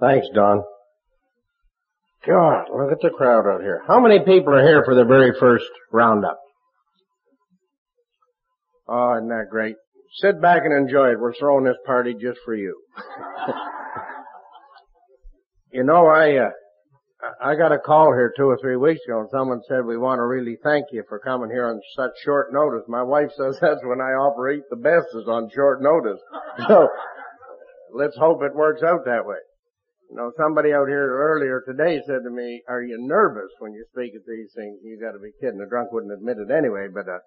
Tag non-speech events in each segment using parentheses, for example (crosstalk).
Thanks, Don. God, look at the crowd out here. How many people are here for the very first roundup? Oh, isn't that great? Sit back and enjoy it. We're throwing this party just for you. (laughs) you know, I, uh, I got a call here two or three weeks ago and someone said we want to really thank you for coming here on such short notice. My wife says (laughs) that's when I operate the best is on short notice. (laughs) So, let's hope it works out that way. You know, somebody out here earlier today said to me, are you nervous when you speak at these things? You gotta be kidding. A drunk wouldn't admit it anyway, but, uh,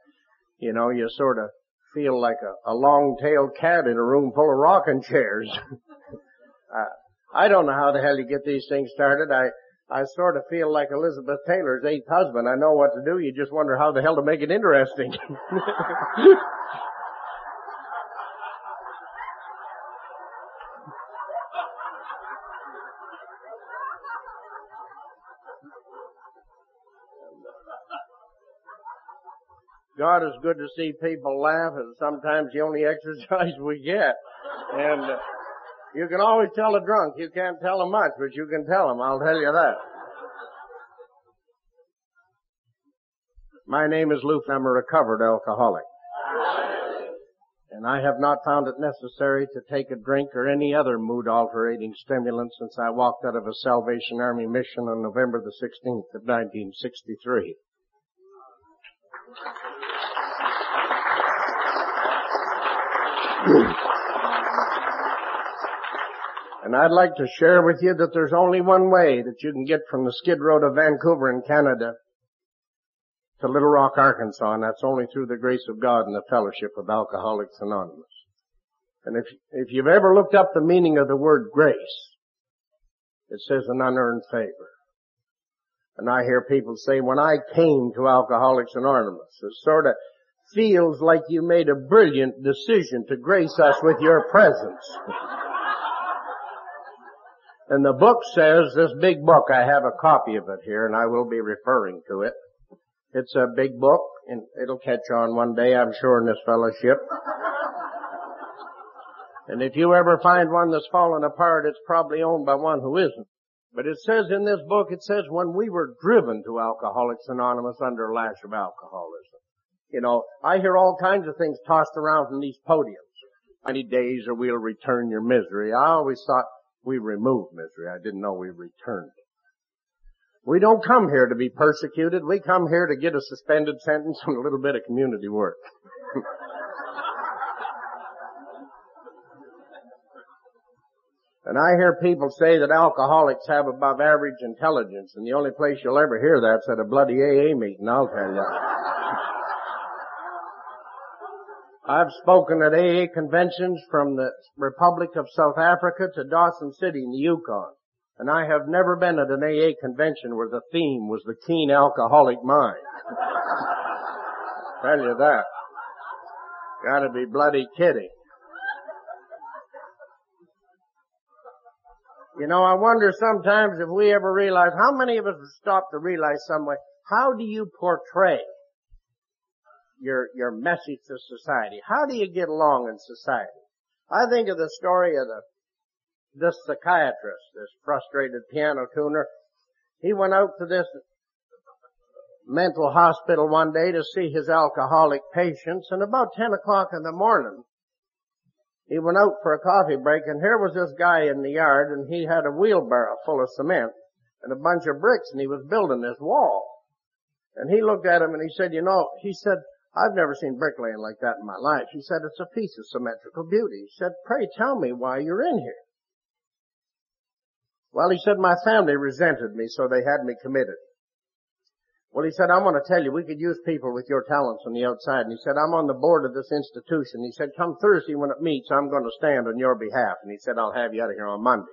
you know, you sort of feel like a, a long-tailed cat in a room full of rocking chairs. (laughs) uh, I don't know how the hell you get these things started. I, I sort of feel like Elizabeth Taylor's eighth husband. I know what to do. You just wonder how the hell to make it interesting. (laughs) God is good to see people laugh, and sometimes the only exercise we get. And uh, you can always tell a drunk. You can't tell them much, but you can tell them. I'll tell you that. My name is Luke. I'm a recovered alcoholic. And I have not found it necessary to take a drink or any other mood altering stimulant since I walked out of a Salvation Army mission on November the 16th of 1963. (clears throat) And I'd like to share with you that there's only one way that you can get from the Skid Row to Vancouver in Canada to Little Rock, Arkansas, and that's only through the grace of God and the fellowship of Alcoholics Anonymous. And if, if you've ever looked up the meaning of the word grace, it says an unearned favor. And I hear people say, when I came to Alcoholics Anonymous, it sort of feels like you made a brilliant decision to grace us with your presence. (laughs) and the book says, this big book, I have a copy of it here and I will be referring to it. It's a big book and it'll catch on one day, I'm sure, in this fellowship. and if you ever find one that's fallen apart, it's probably owned by one who isn't. But it says in this book, it says when we were driven to Alcoholics Anonymous under lash of alcoholism. You know, I hear all kinds of things tossed around from these podiums. Many days or we'll return your misery. I always thought we removed misery. I didn't know we returned it. We don't come here to be persecuted. We come here to get a suspended sentence and a little bit of community work. (laughs) and I hear people say that alcoholics have above average intelligence, and the only place you'll ever hear that's at a bloody AA meeting, I'll tell you. (laughs) I've spoken at AA conventions from the Republic of South Africa to Dawson City in the Yukon. And I have never been at an AA convention where the theme was the keen alcoholic mind. Tell you that. Gotta be bloody kidding. You know, I wonder sometimes if we ever realize, how many of us have stopped to realize some way, how do you portray your, your message to society? How do you get along in society? I think of the story of the, this psychiatrist, this frustrated piano tuner. He went out to this mental hospital one day to see his alcoholic patients and about 10 o'clock in the morning, he went out for a coffee break and here was this guy in the yard and he had a wheelbarrow full of cement and a bunch of bricks and he was building this wall. And he looked at him and he said, you know, he said, I've never seen bricklaying like that in my life. He said, it's a piece of symmetrical beauty. He said, pray tell me why you're in here. Well, he said, my family resented me, so they had me committed. Well, he said, I'm going to tell you, we could use people with your talents on the outside. And he said, I'm on the board of this institution. He said, come Thursday when it meets, I'm going to stand on your behalf. And he said, I'll have you out of here on Monday.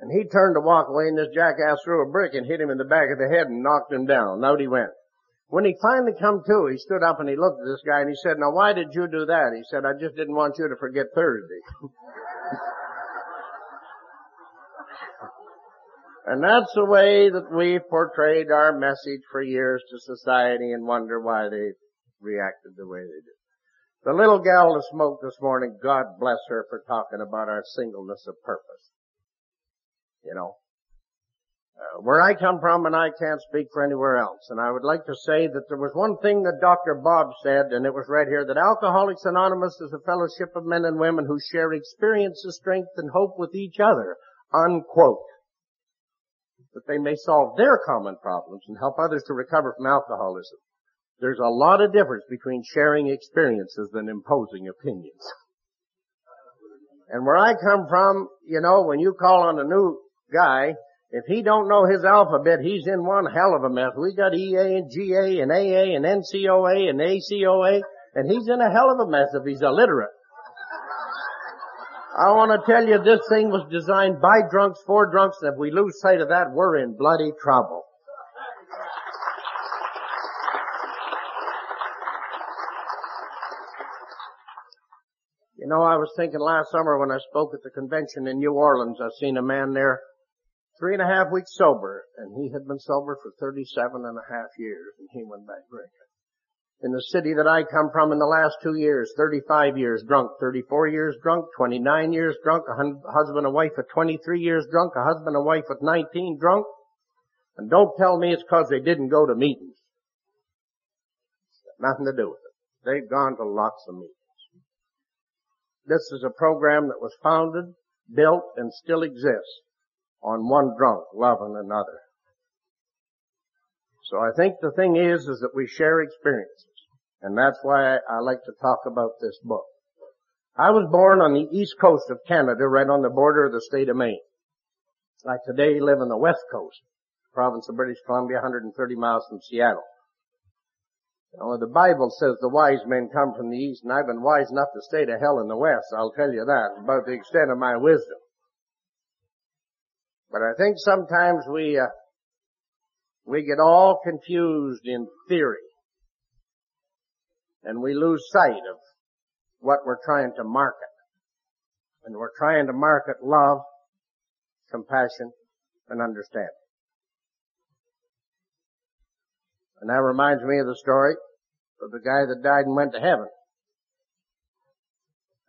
And he turned to walk away and this jackass threw a brick and hit him in the back of the head and knocked him down. Out he went. When he finally come to, he stood up and he looked at this guy and he said, now why did you do that? He said, I just didn't want you to forget Thursday. (laughs) And that's the way that we've portrayed our message for years to society and wonder why they reacted the way they did. The little gal that smoked this morning, God bless her for talking about our singleness of purpose. You know, uh, where I come from, and I can't speak for anywhere else. And I would like to say that there was one thing that Dr. Bob said, and it was right here, that Alcoholics Anonymous is a fellowship of men and women who share experiences, strength, and hope with each other. Unquote. That they may solve their common problems and help others to recover from alcoholism. There's a lot of difference between sharing experiences than imposing opinions. And where I come from, you know, when you call on a new guy, if he don't know his alphabet, he's in one hell of a mess. We got EA and GA and AA and NCOA and ACOA, and he's in a hell of a mess if he's illiterate. I want to tell you this thing was designed by drunks for drunks, and if we lose sight of that, we're in bloody trouble. You know, I was thinking last summer when I spoke at the convention in New Orleans, I seen a man there three and a half weeks sober, and he had been sober for 37 and a half years, and he went back drinking. In the city that I come from in the last two years, 35 years drunk, 34 years drunk, 29 years drunk, a husband and wife at 23 years drunk, a husband and wife at 19 drunk. And don't tell me it's cause they didn't go to meetings. Nothing to do with it. They've gone to lots of meetings. This is a program that was founded, built, and still exists on one drunk loving another. So I think the thing is, is that we share experiences. And that's why I, like to talk about this book. I was born on the east coast of Canada, right on the border of the state of Maine. I today live on the west coast, province of British Columbia, 130 miles from Seattle. Know, the Bible says the wise men come from the east, and I've been wise enough to stay to hell in the west, I'll tell you that, about the extent of my wisdom. But I think sometimes we, uh, we get all confused in theory. And we lose sight of what we're trying to market. And we're trying to market love, compassion, and understanding. And that reminds me of the story of the guy that died and went to heaven.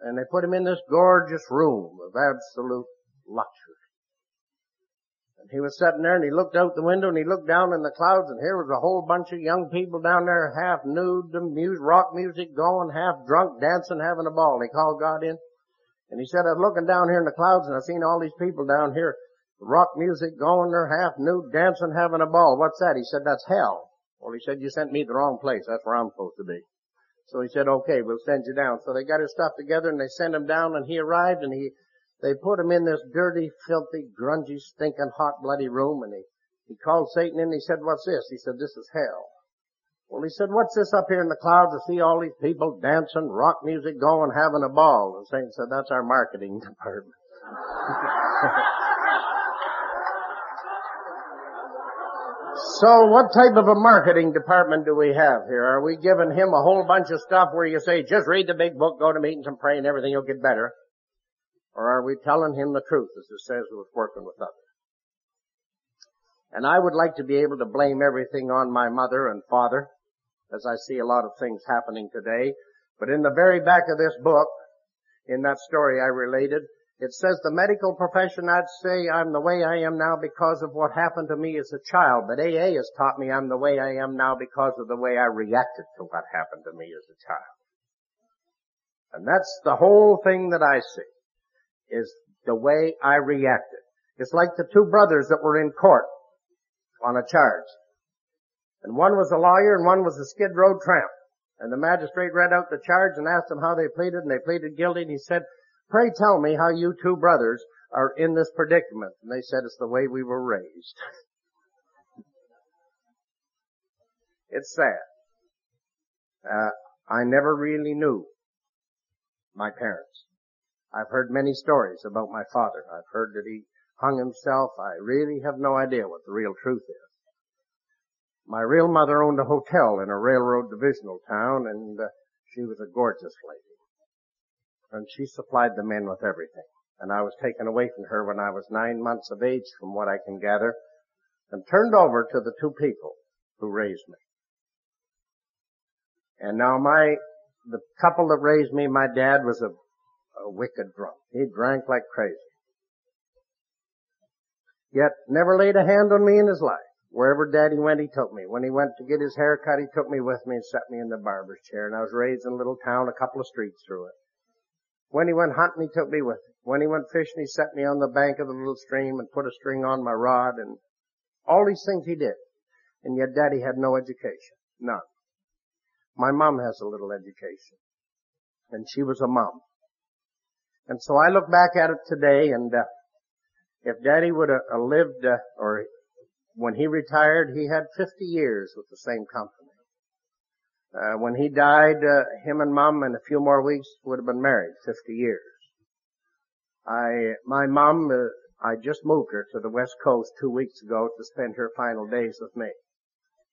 And they put him in this gorgeous room of absolute luxury. And he was sitting there and he looked out the window and he looked down in the clouds and here was a whole bunch of young people down there half nude, the music, rock music going, half drunk, dancing, having a ball. He called God in and he said, I was looking down here in the clouds and I've seen all these people down here, rock music going, they're half nude, dancing, having a ball. What's that? He said, that's hell. Well, he said, you sent me the wrong place. That's where I'm supposed to be. So he said, okay, we'll send you down. So they got his stuff together and they sent him down and he arrived and he they put him in this dirty, filthy, grungy, stinking, hot, bloody room, and he, he called Satan in and he said, what's this? He said, this is hell. Well, he said, what's this up here in the clouds? I see all these people dancing, rock music going, having a ball. And Satan said, that's our marketing (laughs) department. (laughs) So what type of a marketing department do we have here? Are we giving him a whole bunch of stuff where you say, just read the big book, go to meetings and pray and everything will get better? Or are we telling him the truth as it says was working with others? And I would like to be able to blame everything on my mother and father, as I see a lot of things happening today. But in the very back of this book, in that story I related, it says the medical profession, I'd say I'm the way I am now because of what happened to me as a child. But AA has taught me I'm the way I am now because of the way I reacted to what happened to me as a child. And that's the whole thing that I see is the way I reacted. It's like the two brothers that were in court on a charge. And one was a lawyer and one was a skid road tramp. And the magistrate read out the charge and asked them how they pleaded and they pleaded guilty and he said, pray tell me how you two brothers are in this predicament. And they said it's the way we were raised. (laughs) it's sad. Uh, I never really knew my parents. I've heard many stories about my father. I've heard that he hung himself. I really have no idea what the real truth is. My real mother owned a hotel in a railroad divisional town and uh, she was a gorgeous lady. And she supplied the men with everything. And I was taken away from her when I was nine months of age from what I can gather and turned over to the two people who raised me. And now my, the couple that raised me, my dad was a, a wicked drunk. He drank like crazy. Yet never laid a hand on me in his life. Wherever daddy went, he took me. When he went to get his hair cut, he took me with me and set me in the barber's chair. And I was raised in a little town a couple of streets through it. When he went hunting, he took me with him. When he went fishing, he set me on the bank of the little stream and put a string on my rod and all these things he did. And yet daddy had no education. None. My mom has a little education. And she was a mom. And so I look back at it today and, uh, if daddy would have lived, uh, or when he retired, he had 50 years with the same company. Uh, when he died, uh, him and mom in a few more weeks would have been married 50 years. I, my mom, uh, I just moved her to the west coast two weeks ago to spend her final days with me.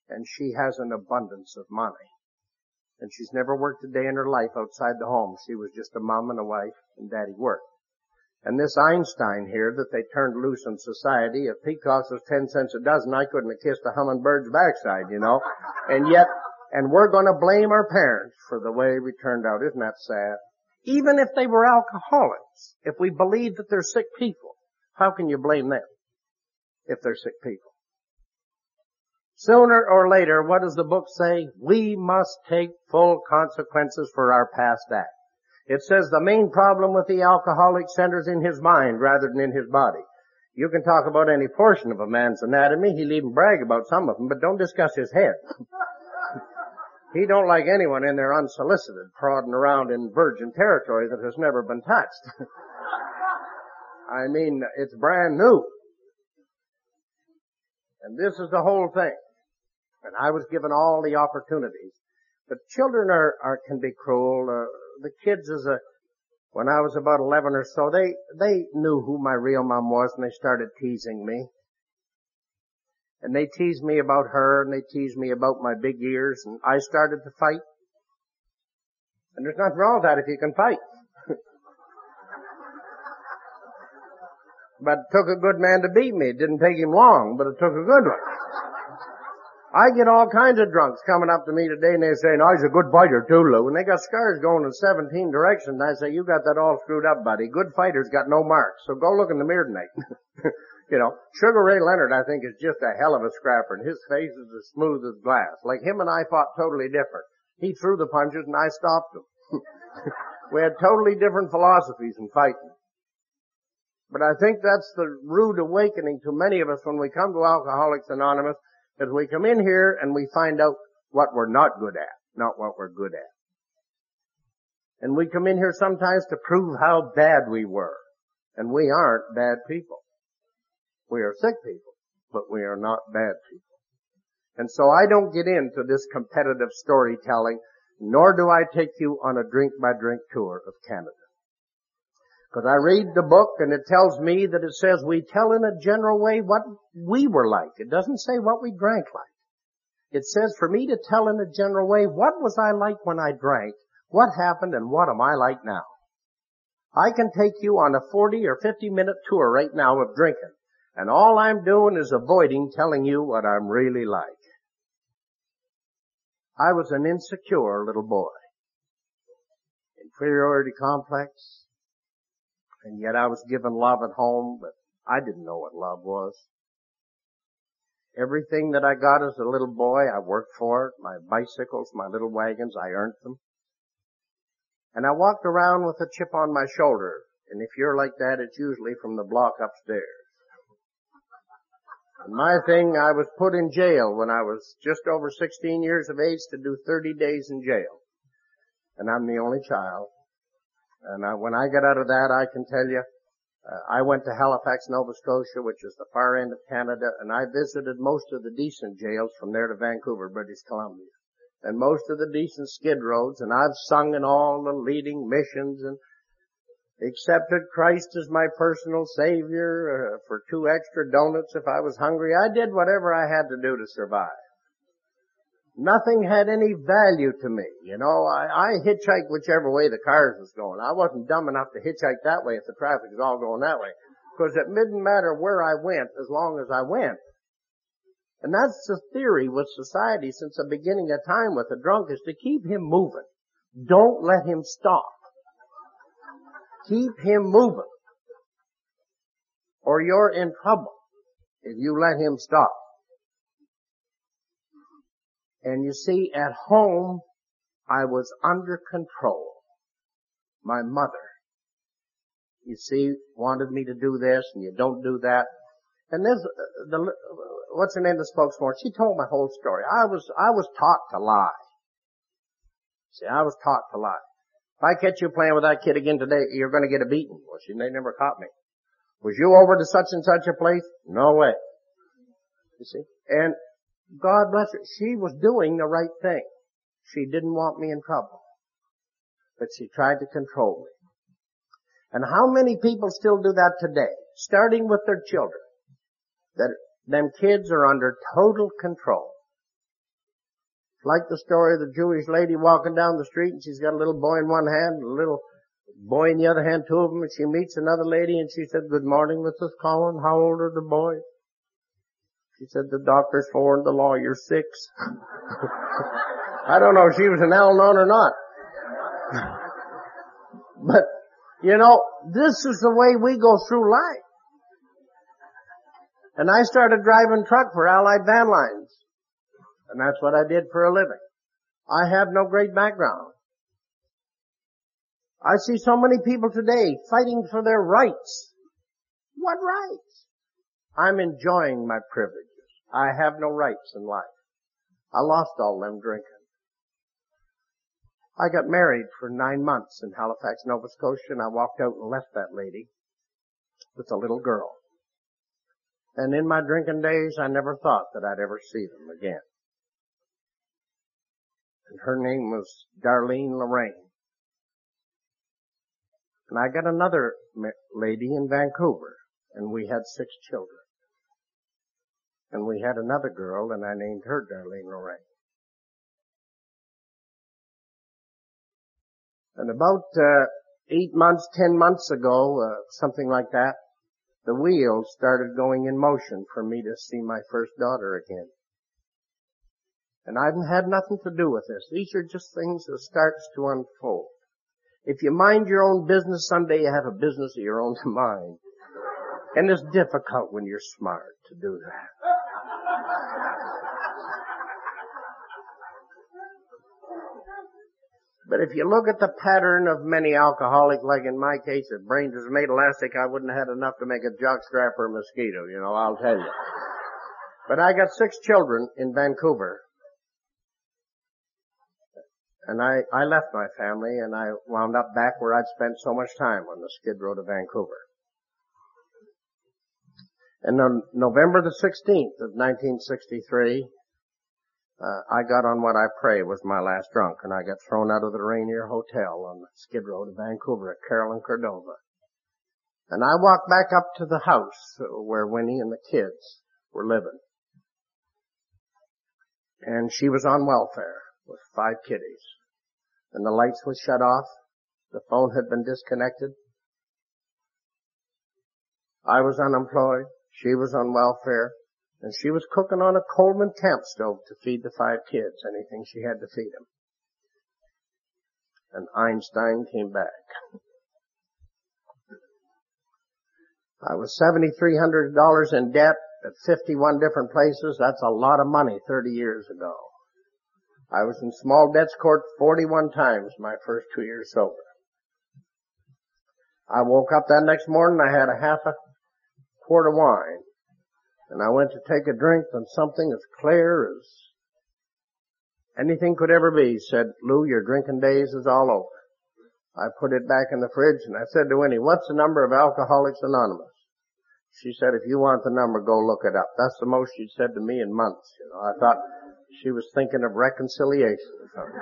And she has an abundance of money. And she's never worked a day in her life outside the home. She was just a mom and a wife and daddy worked. And this Einstein here that they turned loose in society, if peacocks us 10 cents a dozen, I couldn't have kissed a hummingbird's backside, you know. And yet, and we're gonna blame our parents for the way we turned out. Isn't that sad? Even if they were alcoholics, if we believe that they're sick people, how can you blame them if they're sick people? Sooner or later, what does the book say? We must take full consequences for our past acts. It says the main problem with the alcoholic centers in his mind rather than in his body. You can talk about any portion of a man's anatomy. He'll even brag about some of them, but don't discuss his head. (laughs) he don't like anyone in there unsolicited, prodding around in virgin territory that has never been touched. (laughs) I mean, it's brand new. And this is the whole thing. And I was given all the opportunities. But children are, are can be cruel. Uh, the kids as a, when I was about 11 or so, they, they knew who my real mom was and they started teasing me. And they teased me about her and they teased me about my big ears and I started to fight. And there's nothing wrong with that if you can fight. (laughs) but it took a good man to beat me. It didn't take him long, but it took a good one. I get all kinds of drunks coming up to me today and they say, no, he's a good fighter too, Lou. And they got scars going in 17 directions. And I say, you got that all screwed up, buddy. Good fighters got no marks. So go look in the mirror tonight. (laughs) you know, Sugar Ray Leonard, I think, is just a hell of a scrapper and his face is as smooth as glass. Like him and I fought totally different. He threw the punches and I stopped him. (laughs) we had totally different philosophies in fighting. But I think that's the rude awakening to many of us when we come to Alcoholics Anonymous is we come in here and we find out what we're not good at, not what we're good at. And we come in here sometimes to prove how bad we were. And we aren't bad people. We are sick people, but we are not bad people. And so I don't get into this competitive storytelling, nor do I take you on a drink by drink tour of Canada. Because I read the book and it tells me that it says we tell in a general way what we were like. It doesn't say what we drank like. It says for me to tell in a general way what was I like when I drank, what happened, and what am I like now. I can take you on a 40 or 50 minute tour right now of drinking, and all I'm doing is avoiding telling you what I'm really like. I was an insecure little boy. Inferiority complex, and yet I was given love at home, but I didn't know what love was. Everything that I got as a little boy, I worked for it. My bicycles, my little wagons, I earned them. And I walked around with a chip on my shoulder. And if you're like that, it's usually from the block upstairs. And my thing, I was put in jail when I was just over 16 years of age to do 30 days in jail. And I'm the only child. And I, when I got out of that, I can tell you, uh, I went to Halifax, Nova Scotia, which is the far end of Canada, and I visited most of the decent jails from there to Vancouver, British Columbia. And most of the decent skid roads, and I've sung in all the leading missions and accepted Christ as my personal savior uh, for two extra donuts if I was hungry. I did whatever I had to do to survive. Nothing had any value to me. You know, I, I hitchhiked whichever way the cars was going. I wasn't dumb enough to hitchhike that way if the traffic was all going that way. Because it didn't matter where I went as long as I went. And that's the theory with society since the beginning of time with the drunk is to keep him moving. Don't let him stop. Keep him moving. Or you're in trouble if you let him stop. And you see, at home, I was under control. My mother, you see, wanted me to do this and you don't do that. And this, the, what's her name the spokeswoman? She told my whole story. I was, I was taught to lie. See, I was taught to lie. If I catch you playing with that kid again today, you're gonna get a beating. Well, she, they never caught me. Was you over to such and such a place? No way. You see? And God bless her, she was doing the right thing. She didn't want me in trouble. But she tried to control me. And how many people still do that today? Starting with their children. That them kids are under total control. It's like the story of the Jewish lady walking down the street and she's got a little boy in one hand, a little boy in the other hand, two of them, and she meets another lady and she said, good morning, Mrs. Collins. How old are the boys? She said, the doctor's four and the lawyer's six. (laughs) I don't know if she was an Al-Anon or not. (laughs) but, you know, this is the way we go through life. And I started driving truck for Allied Van Lines. And that's what I did for a living. I have no great background. I see so many people today fighting for their rights. What rights? I'm enjoying my privileges. I have no rights in life. I lost all them drinking. I got married for nine months in Halifax, Nova Scotia, and I walked out and left that lady with a little girl. And in my drinking days, I never thought that I'd ever see them again. And her name was Darlene Lorraine. And I got another lady in Vancouver, and we had six children. And we had another girl, and I named her Darlene Lorraine. And about uh, eight months, ten months ago, uh, something like that, the wheels started going in motion for me to see my first daughter again. And I haven't had nothing to do with this. These are just things that starts to unfold. If you mind your own business, someday you have a business of your own to (laughs) mind. And it's difficult when you're smart to do that. But if you look at the pattern of many alcoholics, like in my case, if brains was made elastic, I wouldn't have had enough to make a jockstrap or a mosquito, you know, I'll tell you. But I got six children in Vancouver, and I, I left my family and I wound up back where I'd spent so much time on the skid row to Vancouver. And on November the 16th of 1963, uh, I got on what I pray was my last drunk and I got thrown out of the Rainier Hotel on the skid row to Vancouver at Carrall and Cordova. And I walked back up to the house where Winnie and the kids were living. And she was on welfare with five kiddies and the lights were shut off. The phone had been disconnected. I was unemployed. She was on welfare. And she was cooking on a Coleman camp stove to feed the five kids, anything she had to feed them. And Einstein came back. I was $7,300 in debt at 51 different places. That's a lot of money 30 years ago. I was in small debts court 41 times my first two years sober. I woke up that next morning, I had a half a quart of wine, and I went to take a drink and something as clear as anything could ever be said, Lou, your drinking days is all over. I put it back in the fridge and I said to Winnie, what's the number of Alcoholics Anonymous? She said, if you want the number, go look it up. That's the most she'd said to me in months. You know, I thought, she was thinking of reconciliation or something.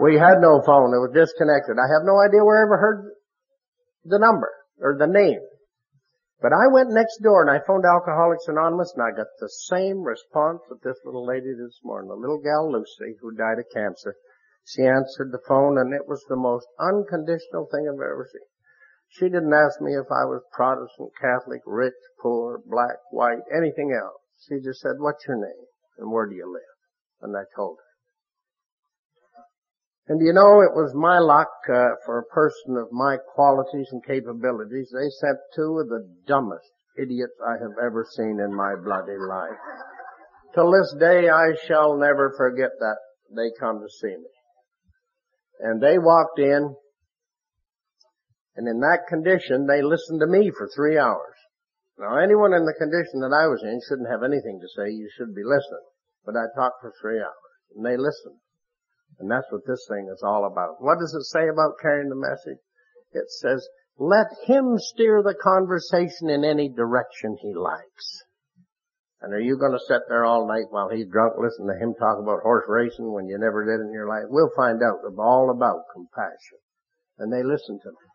(laughs) we had no phone. It was disconnected. I have no idea where I ever heard the number or the name. But I went next door and I phoned Alcoholics Anonymous and I got the same response that this little lady this morning, the little gal Lucy who died of cancer. She answered the phone and it was the most unconditional thing I've ever seen. She didn't ask me if I was Protestant, Catholic, rich, poor, black, white, anything else. She just said, what's your name and where do you live? And I told her. And you know, it was my luck uh, for a person of my qualities and capabilities. They sent two of the dumbest idiots I have ever seen in my bloody life. Till this day, I shall never forget that they come to see me. And they walked in, and in that condition, they listened to me for three hours. Now, anyone in the condition that I was in shouldn't have anything to say. You should be listening. But I talked for three hours, and they listened. And that's what this thing is all about. What does it say about carrying the message? It says, let him steer the conversation in any direction he likes. And are you going to sit there all night while he's drunk listening to him talk about horse racing when you never did in your life? We'll find out all about compassion. And they listened to me.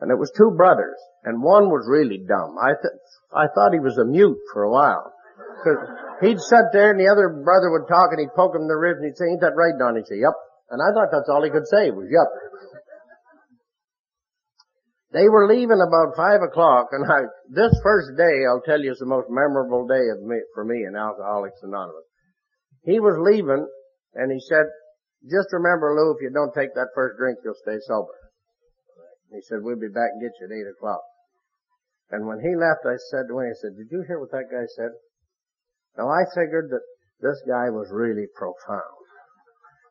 And it was two brothers, and one was really dumb. I th- I thought he was a mute for a while. Cause he'd sit there and the other brother would talk and he'd poke him in the ribs and he'd say, ain't that right, Don? He'd say, yep. And I thought that's all he could say was yep. They were leaving about five o'clock and I, this first day, I'll tell you, is the most memorable day of me, for me in Alcoholics Anonymous. He was leaving and he said, just remember Lou, if you don't take that first drink, you'll stay sober. He said, we'll be back and get you at eight o'clock. And when he left, I said to him, I said, did you hear what that guy said? Now I figured that this guy was really profound.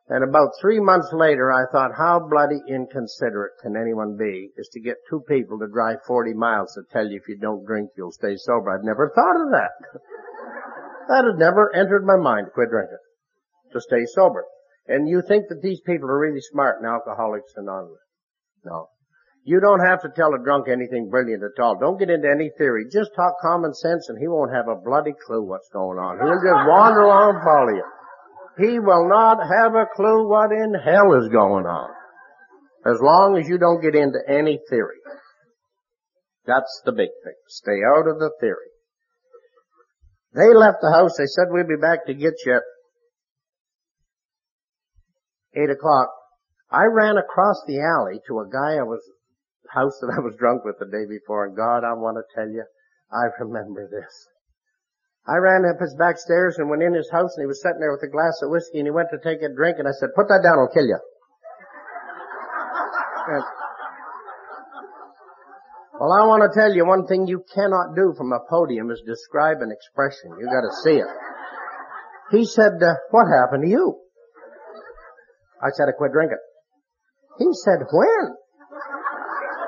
And about three months later, I thought, how bloody inconsiderate can anyone be is to get two people to drive 40 miles to tell you if you don't drink, you'll stay sober. I'd never thought of that. (laughs) that had never entered my mind, quit drinking, to stay sober. And you think that these people are really smart in Alcoholics Anonymous. No. You don't have to tell a drunk anything brilliant at all. Don't get into any theory. Just talk common sense and he won't have a bloody clue what's going on. He'll just wander along and follow you. He will not have a clue what in hell is going on. As long as you don't get into any theory. That's the big thing. Stay out of the theory. They left the house. They said we'll be back to get you at eight o'clock. I ran across the alley to a guy I was house that I was drunk with the day before, and God, I want to tell you, I remember this. I ran up his back stairs and went in his house, and he was sitting there with a glass of whiskey, and he went to take a drink, and I said, put that down, I'll kill you. And, well, I want to tell you one thing you cannot do from a podium is describe an expression. You got to see it. He said, uh, "What happened to you?" I said, "I quit drinking." He said, "When?"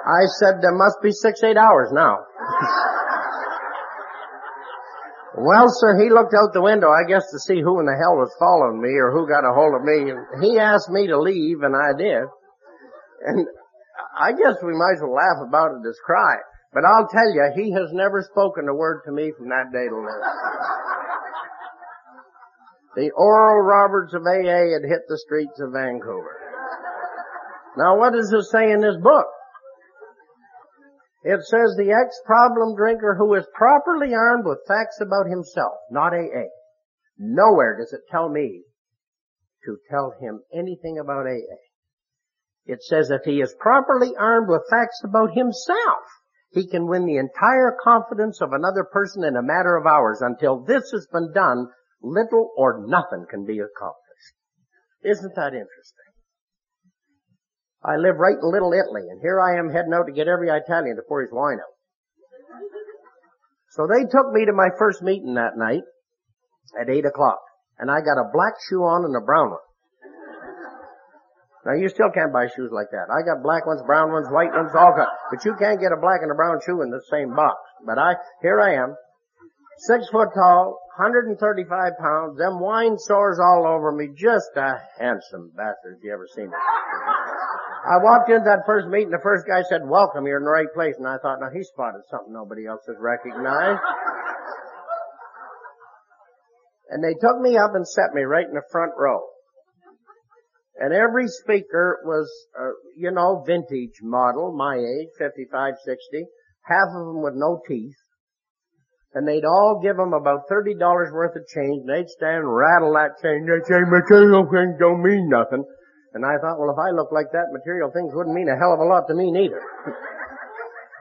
I said, there must be six, eight hours now. well, sir, he looked out the window, I guess, to see who in the hell was following me or who got a hold of me. And he asked me to leave, and I did. And I guess we might as well laugh about it as cry. But I'll tell you, he has never spoken a word to me from that day to this. The Oral Roberts of AA had hit the streets of Vancouver. Now what does it say in this book? It says the ex-problem drinker who is properly armed with facts about himself, not AA. Nowhere does it tell me to tell him anything about AA. It says if he is properly armed with facts about himself, he can win the entire confidence of another person in a matter of hours. Until this has been done, little or nothing can be accomplished. Isn't that interesting? I live right in Little Italy, and here I am heading out to get every Italian to pour his wine out. So they took me to my first meeting that night at eight o'clock, and I got a black shoe on and a brown one. Now you still can't buy shoes like that. I got black ones, brown ones, white ones, all kinds. But you can't get a black and a brown shoe in the same box. But I, here I am, six foot tall, 135 pounds, them wine sores all over me, just a handsome bastard if you ever seen it. I walked into that first meeting, the first guy said, welcome, you're in the right place. And I thought, now he spotted something nobody else has recognized. and they took me up and set me right in the front row. And every speaker was, uh, you know, vintage model, my age, 55, 60, half of them with no teeth, and they'd all give them about $30 worth of change, and they'd stand and rattle that change. They'd say, material things don't mean nothing. And I thought, well, if I looked like that, material things wouldn't mean a hell of a lot to me neither.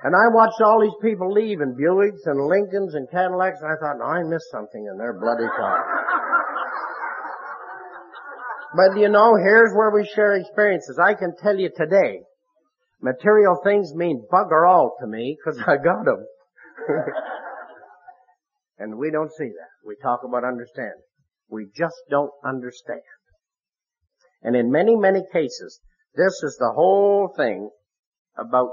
and I watched all these people leave in Buicks and Lincolns and Cadillacs, and I thought, no, I missed something in their bloody car. but you know, here's where we share experiences. I can tell you today, material things mean bugger all to me, because I got them. (laughs) and we don't see that. We talk about understanding. We just don't understand. And in many, many cases, this is the whole thing about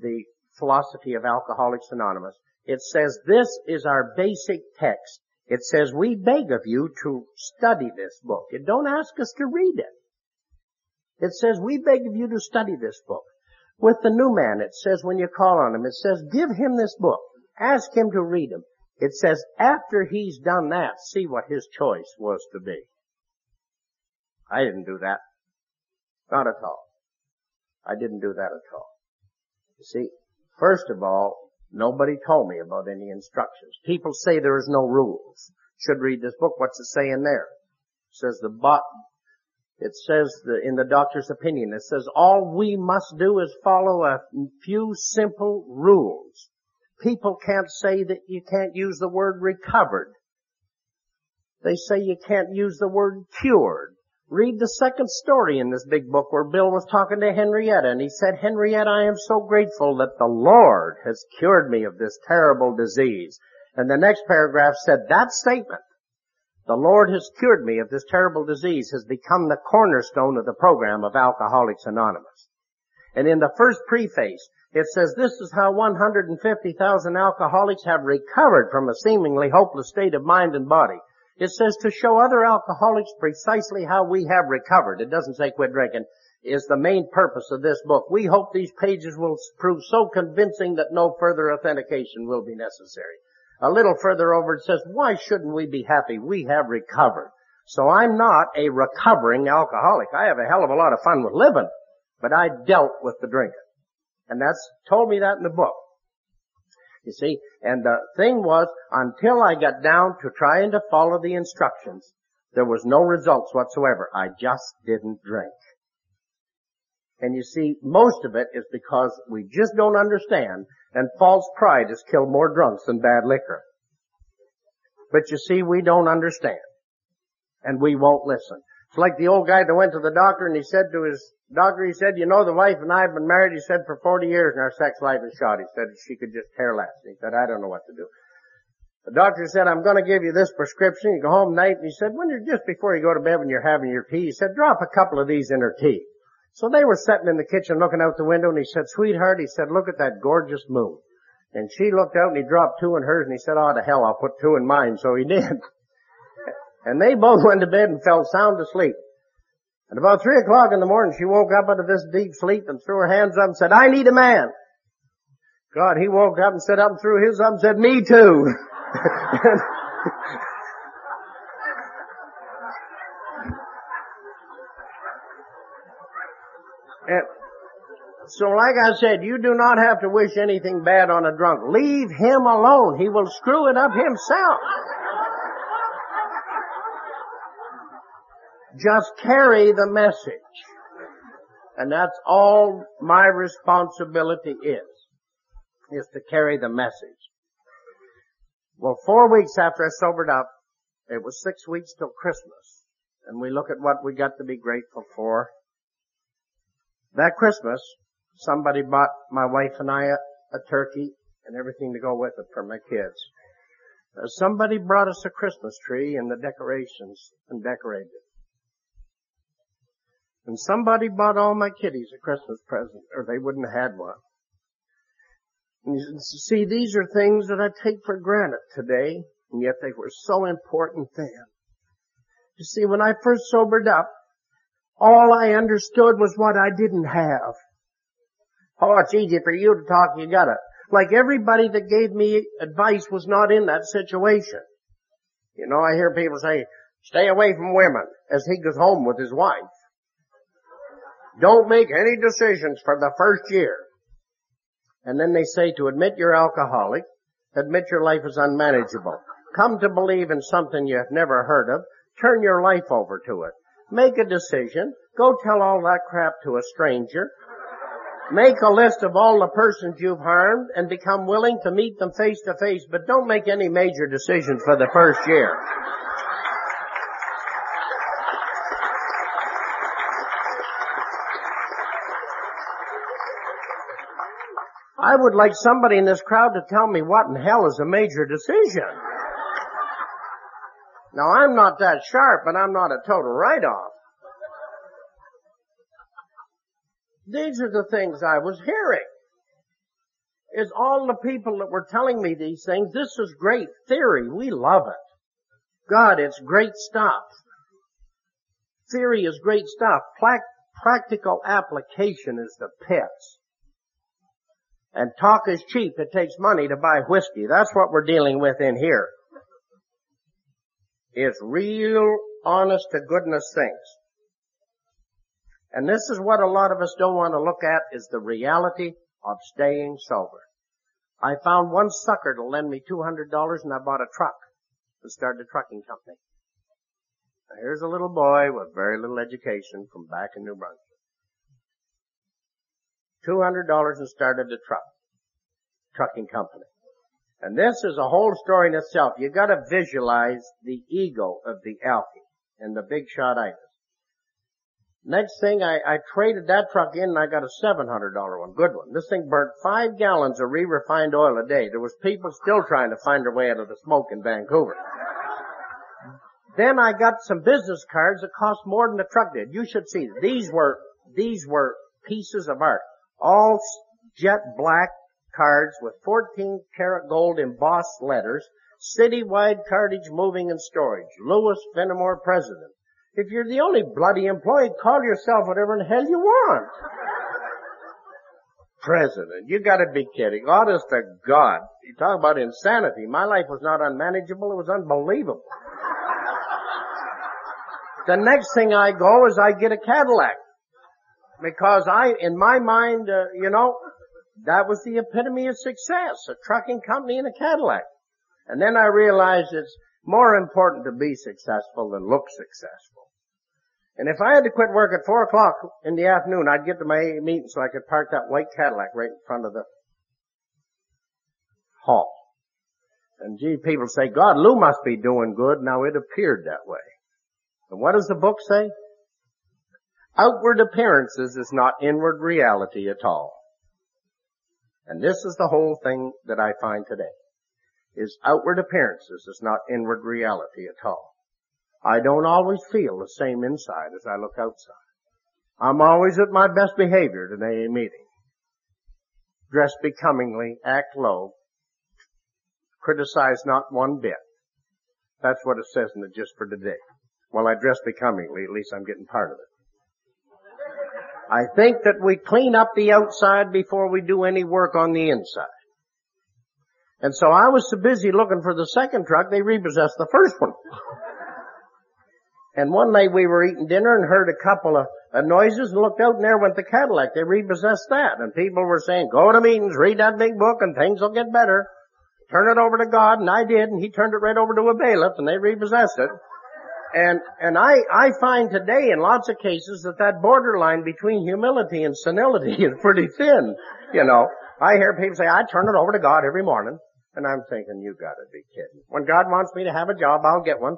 the philosophy of Alcoholics Anonymous. It says this is our basic text. It says we beg of you to study this book. It don't ask us to read it. It says we beg of you to study this book. With the new man, it says when you call on him, it says give him this book. Ask him to read him. It says after he's done that, see what his choice was to be. I didn't do that. Not at all. I didn't do that at all. You see, first of all, nobody told me about any instructions. People say there is no rules. Should read this book. What's it saying there? It says the bot, it says the, in the doctor's opinion, it says all we must do is follow a few simple rules. People can't say that you can't use the word recovered. They say you can't use the word cured. Read the second story in this big book where Bill was talking to Henrietta and he said, Henrietta, I am so grateful that the Lord has cured me of this terrible disease. And the next paragraph said, that statement, the Lord has cured me of this terrible disease has become the cornerstone of the program of Alcoholics Anonymous. And in the first preface, it says this is how 150,000 alcoholics have recovered from a seemingly hopeless state of mind and body. It says to show other alcoholics precisely how we have recovered. It doesn't say quit drinking is the main purpose of this book. We hope these pages will prove so convincing that no further authentication will be necessary. A little further over it says, why shouldn't we be happy? We have recovered. So I'm not a recovering alcoholic. I have a hell of a lot of fun with living, but I dealt with the drinking. And that's told me that in the book. You see, and the thing was, until I got down to trying to follow the instructions, there was no results whatsoever. I just didn't drink. And you see, most of it is because we just don't understand, and false pride has killed more drunks than bad liquor. But you see, we don't understand. And we won't listen. It's like the old guy that went to the doctor and he said to his doctor, he said, you know, the wife and I have been married, he said, for 40 years and our sex life is shot. He said she could just care less. He said, I don't know what to do. The doctor said, I'm going to give you this prescription. You go home at night and he said, when you're just before you go to bed when you're having your tea, he said, drop a couple of these in her tea. So they were sitting in the kitchen looking out the window and he said, sweetheart, he said, look at that gorgeous moon. And she looked out and he dropped two in hers and he said, ah, oh to hell, I'll put two in mine. So he (laughs) did. And they both (laughs) went to bed and fell sound asleep. And about three o'clock in the morning, she woke up out of this deep sleep and threw her hands up and said, I need a man. God, he woke up and sat up and threw his up and said, me too. (laughs) and so like I said, you do not have to wish anything bad on a drunk. Leave him alone. He will screw it up himself. Just carry the message. And that's all my responsibility is, is to carry the message. Well, four weeks after I sobered up, it was six weeks till Christmas. And we look at what we got to be grateful for. That Christmas, somebody bought my wife and I a, a turkey and everything to go with it for my kids. Uh, somebody brought us a Christmas tree and the decorations and decorated it. And somebody bought all my kiddies a Christmas present, or they wouldn't have had one. And you see, these are things that I take for granted today, and yet they were so important then. You see, when I first sobered up, all I understood was what I didn't have. Oh, it's easy for you to talk, you got it. Like everybody that gave me advice was not in that situation. You know, I hear people say, stay away from women as he goes home with his wife. Don't make any decisions for the first year. And then they say to admit you're alcoholic, admit your life is unmanageable. Come to believe in something you've never heard of, turn your life over to it. Make a decision, go tell all that crap to a stranger, make a list of all the persons you've harmed and become willing to meet them face to face, but don't make any major decisions for the first year. I would like somebody in this crowd to tell me what in hell is a major decision. Now I'm not that sharp and I'm not a total write-off. These are the things I was hearing. Is all the people that were telling me these things, this is great theory, we love it. God, it's great stuff. Theory is great stuff. practical application is the pits. And talk is cheap. It takes money to buy whiskey. That's what we're dealing with in here. It's real honest to goodness things. And this is what a lot of us don't want to look at is the reality of staying sober. I found one sucker to lend me $200 and I bought a truck and started a trucking company. Now here's a little boy with very little education from back in New Brunswick. $200 and started a truck, trucking company. And this is a whole story in itself. You gotta visualize the ego of the alky and the big shot itis. Next thing, I, I traded that truck in and I got a $700 one, good one. This thing burnt five gallons of re-refined oil a day. There was people still trying to find their way out of the smoke in Vancouver. Then I got some business cards that cost more than the truck did. You should see, these were, these were pieces of art all jet black cards with 14 karat gold embossed letters, citywide cartage moving and storage, Lewis Fenimore president. If you're the only bloody employee, call yourself whatever in hell you want. (laughs) president, you gotta be kidding. Honest to God. You talk about insanity. My life was not unmanageable, it was unbelievable. (laughs) the next thing I go is I get a Cadillac because I, in my mind, uh, you know, that was the epitome of success, a trucking company and a Cadillac. And then I realized it's more important to be successful than look successful. And if I had to quit work at four o'clock in the afternoon, I'd get to my meeting so I could park that white Cadillac right in front of the hall. And gee, people say, God, Lou must be doing good. Now it appeared that way. And what does the book say? Outward appearances is not inward reality at all. And this is the whole thing that I find today. Is outward appearances is not inward reality at all. I don't always feel the same inside as I look outside. I'm always at my best behavior at an AA meeting. Dress becomingly, act low, criticize not one bit. That's what it says in the Just for Today. Well, I dress becomingly, at least I'm getting part of it. I think that we clean up the outside before we do any work on the inside. And so I was so busy looking for the second truck, they repossessed the first one. and one night we were eating dinner and heard a couple of, of noises and looked out and there went the Cadillac. They repossessed that. And people were saying, go to meetings, read that big book and things will get better. Turn it over to God. And I did. And he turned it right over to a bailiff and they repossessed it. And, and I, I find today in lots of cases that that borderline between humility and senility (laughs) is pretty thin. You know, I hear people say, I turn it over to God every morning. And I'm thinking, you gotta be kidding. When God wants me to have a job, I'll get one.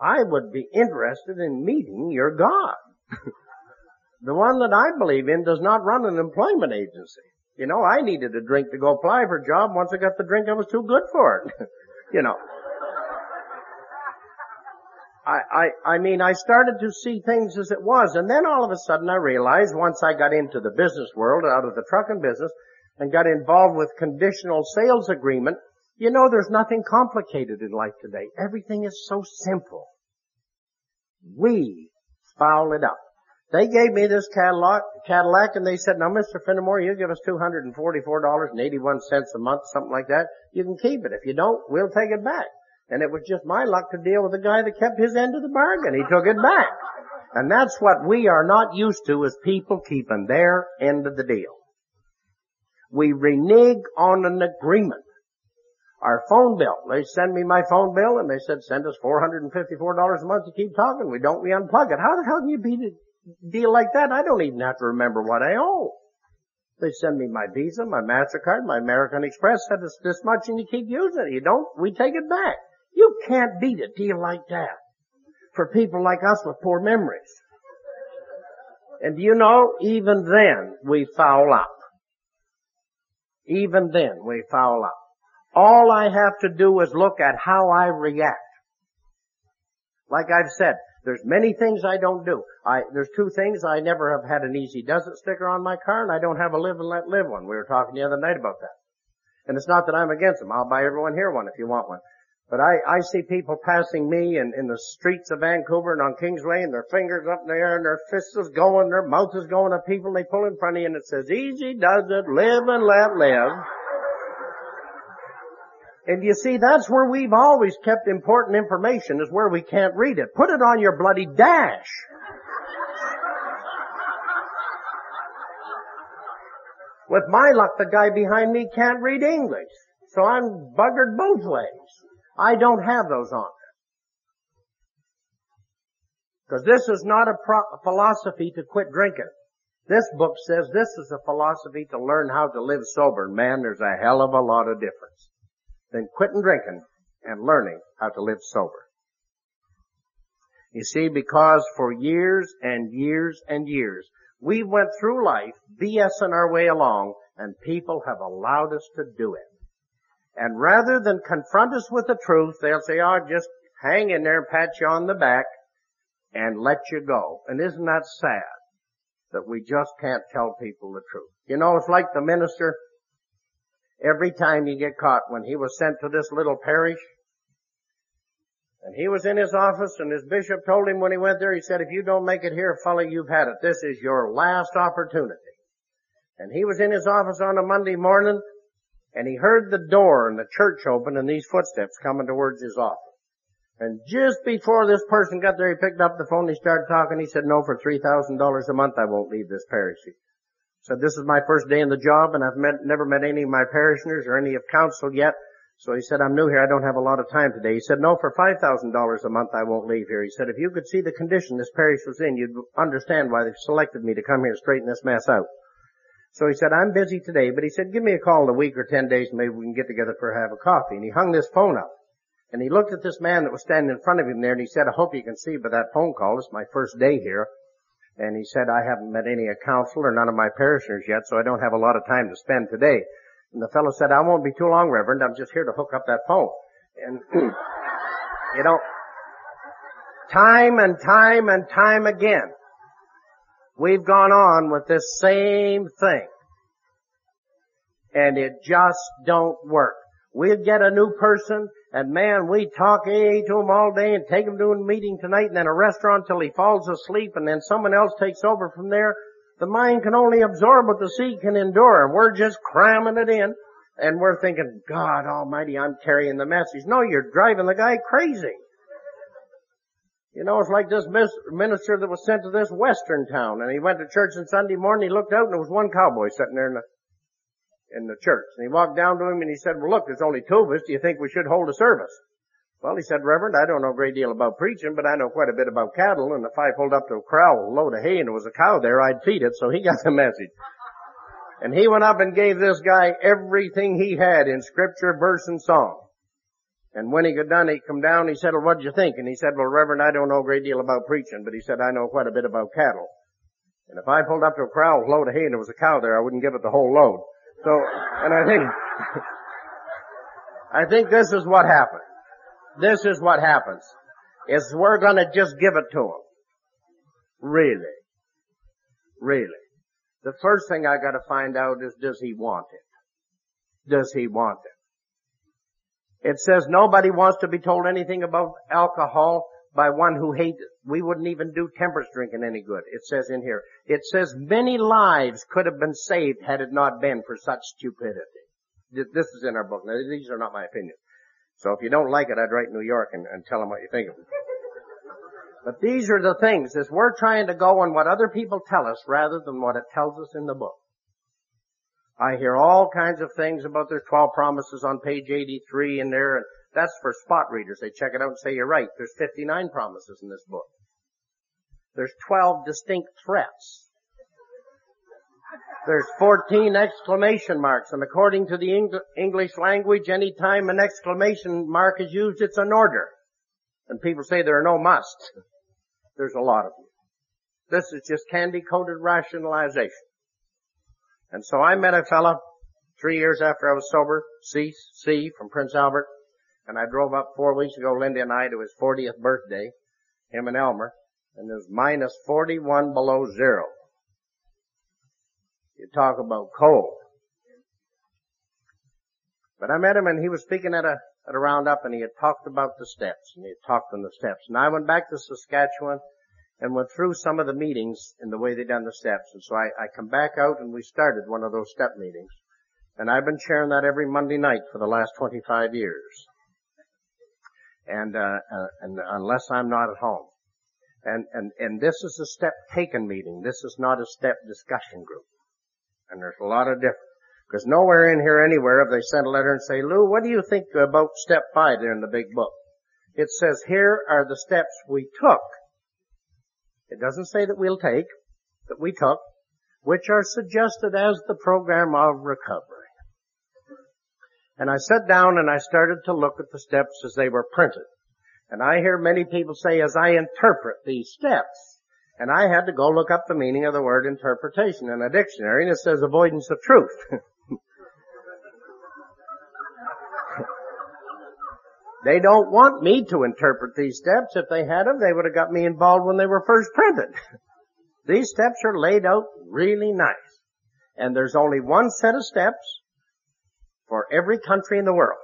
I would be interested in meeting your God. (laughs) the one that I believe in does not run an employment agency. You know, I needed a drink to go apply for a job. Once I got the drink, I was too good for it. (laughs) you know. I, I, I mean, I started to see things as it was, and then all of a sudden I realized once I got into the business world, out of the trucking business, and got involved with conditional sales agreement, you know, there's nothing complicated in life today. Everything is so simple. We foul it up. They gave me this Cadillac, Cadillac and they said, now Mr. Fenimore, you give us $244.81 a month, something like that. You can keep it. If you don't, we'll take it back. And it was just my luck to deal with a guy that kept his end of the bargain. He took it back. And that's what we are not used to as people keeping their end of the deal. We renege on an agreement. Our phone bill, they send me my phone bill and they said send us $454 a month to keep talking. We don't, we unplug it. How the hell can you beat a deal like that? I don't even have to remember what I owe. They send me my Visa, my MasterCard, my American Express, said it's this much and you keep using it. You don't, we take it back. You can't beat a deal like that for people like us with poor memories. And you know, even then we foul up. Even then we foul up. All I have to do is look at how I react. Like I've said, there's many things I don't do. I, there's two things. I never have had an easy does it sticker on my car and I don't have a live and let live one. We were talking the other night about that. And it's not that I'm against them. I'll buy everyone here one if you want one. But I, I see people passing me in, in the streets of Vancouver and on Kingsway and their fingers up in the air and their fists is going, their mouth is going at people. and They pull in front of you and it says, easy does it, live and let live. And you see, that's where we've always kept important information is where we can't read it. Put it on your bloody dash. With my luck, the guy behind me can't read English. So I'm buggered both ways. I don't have those on. There. Because this is not a, pro- a philosophy to quit drinking. This book says this is a philosophy to learn how to live sober. Man, there's a hell of a lot of difference than quitting drinking and learning how to live sober. You see, because for years and years and years, we went through life BSing our way along and people have allowed us to do it. And rather than confront us with the truth, they'll say, oh, just hang in there pat you on the back and let you go. And isn't that sad that we just can't tell people the truth? You know, it's like the minister every time he get caught when he was sent to this little parish. And he was in his office and his bishop told him when he went there, he said, if you don't make it here, fella, you've had it. This is your last opportunity. And he was in his office on a Monday morning and he heard the door in the church open and these footsteps coming towards his office. And just before this person got there, he picked up the phone, and he started talking, he said, no, for $3,000 a month I won't leave this parish He said, this is my first day in the job and I've met, never met any of my parishioners or any of council yet. So he said, I'm new here. I don't have a lot of time today. He said, no, for $5,000 a month I won't leave here. He said, if you could see the condition this parish was in, you'd understand why they've selected me to come here and straighten this mess out. So he said, I'm busy today, but he said, give me a call in a week or 10 days and maybe we can get together for a have a coffee. And he hung this phone up. And he looked at this man that was standing in front of him there and he said, I hope you can see by that phone call, it's my first day here. And he said, I haven't met any of council or none of my parishioners yet, so I don't have a lot of time to spend today. And the fellow said, I won't be too long, Reverend. I'm just here to hook up that phone. And, (clears throat) you know, time and time and time again, we've gone on with this same thing. And it just don't work. We'll get a new person and man, we talk AA to him all day and take him to a meeting tonight and then a restaurant till he falls asleep and then someone else takes over from there. The mind can only absorb what the seed can endure and we're just cramming it in and we're thinking, God almighty, I'm carrying the message. No, you're driving the guy crazy. You know, it's like this minister that was sent to this western town and he went to church on Sunday morning, he looked out and there was one cowboy sitting there in the in the church. And he walked down to him and he said, well look, there's only two of us. Do you think we should hold a service? Well, he said, Reverend, I don't know a great deal about preaching, but I know quite a bit about cattle, and if I pulled up to a corral with a load of hay and there was a cow there, I'd feed it, so he (laughs) got the message. And he went up and gave this guy everything he had in scripture, verse, and song. And when he got done, he come down, he said, well, what'd you think? And he said, well, Reverend, I don't know a great deal about preaching, but he said, I know quite a bit about cattle. And if I pulled up to a a load of hay and there was a cow there, I wouldn't give it the whole load. So, and I think, (laughs) I think this is what happens. This is what happens. Is we're gonna just give it to him. Really. Really. The first thing I gotta find out is does he want it? Does he want it? It says nobody wants to be told anything about alcohol by one who hates it. We wouldn't even do temperance drinking any good. It says in here. It says many lives could have been saved had it not been for such stupidity. This is in our book. Now, these are not my opinions. So if you don't like it, I'd write New York and, and tell them what you think of it. But these are the things, is we're trying to go on what other people tell us rather than what it tells us in the book. I hear all kinds of things about there's 12 promises on page 83 in there, and that's for spot readers. They check it out and say, you're right, there's 59 promises in this book. There's 12 distinct threats. There's 14 exclamation marks, and according to the Eng- English language, any time an exclamation mark is used, it's an order. And people say there are no musts. There's a lot of them. This is just candy-coated rationalization. And so I met a fella three years after I was sober, C, C from Prince Albert, and I drove up four weeks ago, Linda and I, to his 40th birthday, him and Elmer, and it was minus 41 below zero. You talk about cold. But I met him and he was speaking at a, at a roundup and he had talked about the steps and he had talked on the steps. And I went back to Saskatchewan and went through some of the meetings and the way they done the steps. And so I, I come back out and we started one of those step meetings. And I've been chairing that every Monday night for the last 25 years. And, uh, uh, and unless I'm not at home. And, and, and this is a step taken meeting. This is not a step discussion group. And there's a lot of difference. Because nowhere in here anywhere have they sent a letter and say, Lou, what do you think about step five there in the big book? It says, here are the steps we took. It doesn't say that we'll take, that we took, which are suggested as the program of recovery. And I sat down and I started to look at the steps as they were printed. And I hear many people say, as I interpret these steps, and I had to go look up the meaning of the word interpretation in a dictionary, and it says avoidance of truth. (laughs) they don't want me to interpret these steps. If they had them, they would have got me involved when they were first printed. (laughs) these steps are laid out really nice. And there's only one set of steps for every country in the world.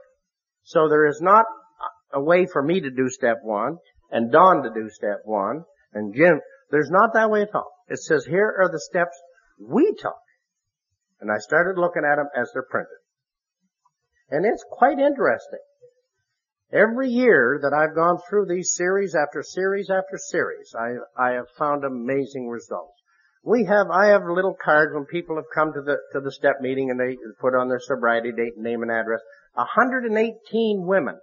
So there is not a way for me to do step one, and Don to do step one, and Jim. There's not that way at all. It says here are the steps we took. And I started looking at them as they're printed. And it's quite interesting. Every year that I've gone through these series after series after series, I, I have found amazing results. We have, I have little cards when people have come to the, to the step meeting and they put on their sobriety date, name and address. 118 women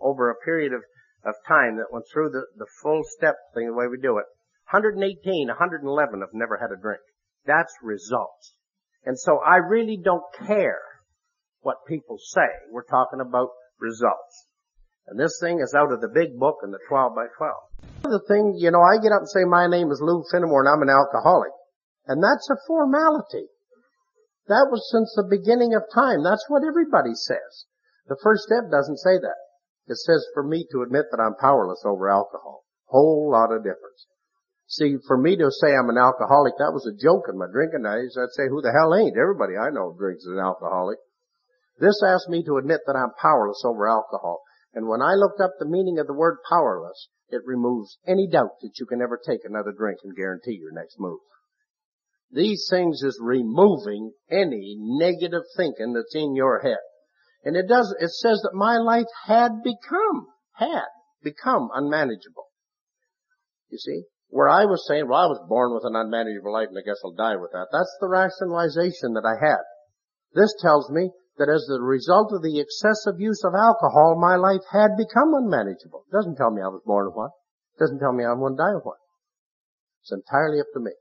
over a period of, of time that went through the, the full step thing the way we do it. 118, 111 have never had a drink. That's results. And so I really don't care what people say. We're talking about results. And this thing is out of the big book and the 12 by 12. The thing, you know, I get up and say my name is Lou Finnemore and I'm an alcoholic. And that's a formality. That was since the beginning of time. That's what everybody says. The first step doesn't say that. It says for me to admit that I'm powerless over alcohol. Whole lot of difference. See, for me to say I'm an alcoholic, that was a joke in my drinking days. I'd say, who the hell ain't? Everybody I know drinks is an alcoholic. This asked me to admit that I'm powerless over alcohol. And when I looked up the meaning of the word powerless, it removes any doubt that you can ever take another drink and guarantee your next move. These things is removing any negative thinking that's in your head. And it does, it says that my life had become, had become unmanageable. You see? Where I was saying, well, I was born with an unmanageable life and I guess I'll die with that. That's the rationalization that I had. This tells me that as the result of the excessive use of alcohol, my life had become unmanageable. It doesn't tell me I was born of one. It doesn't tell me I'm going to die with one. It's entirely up to me.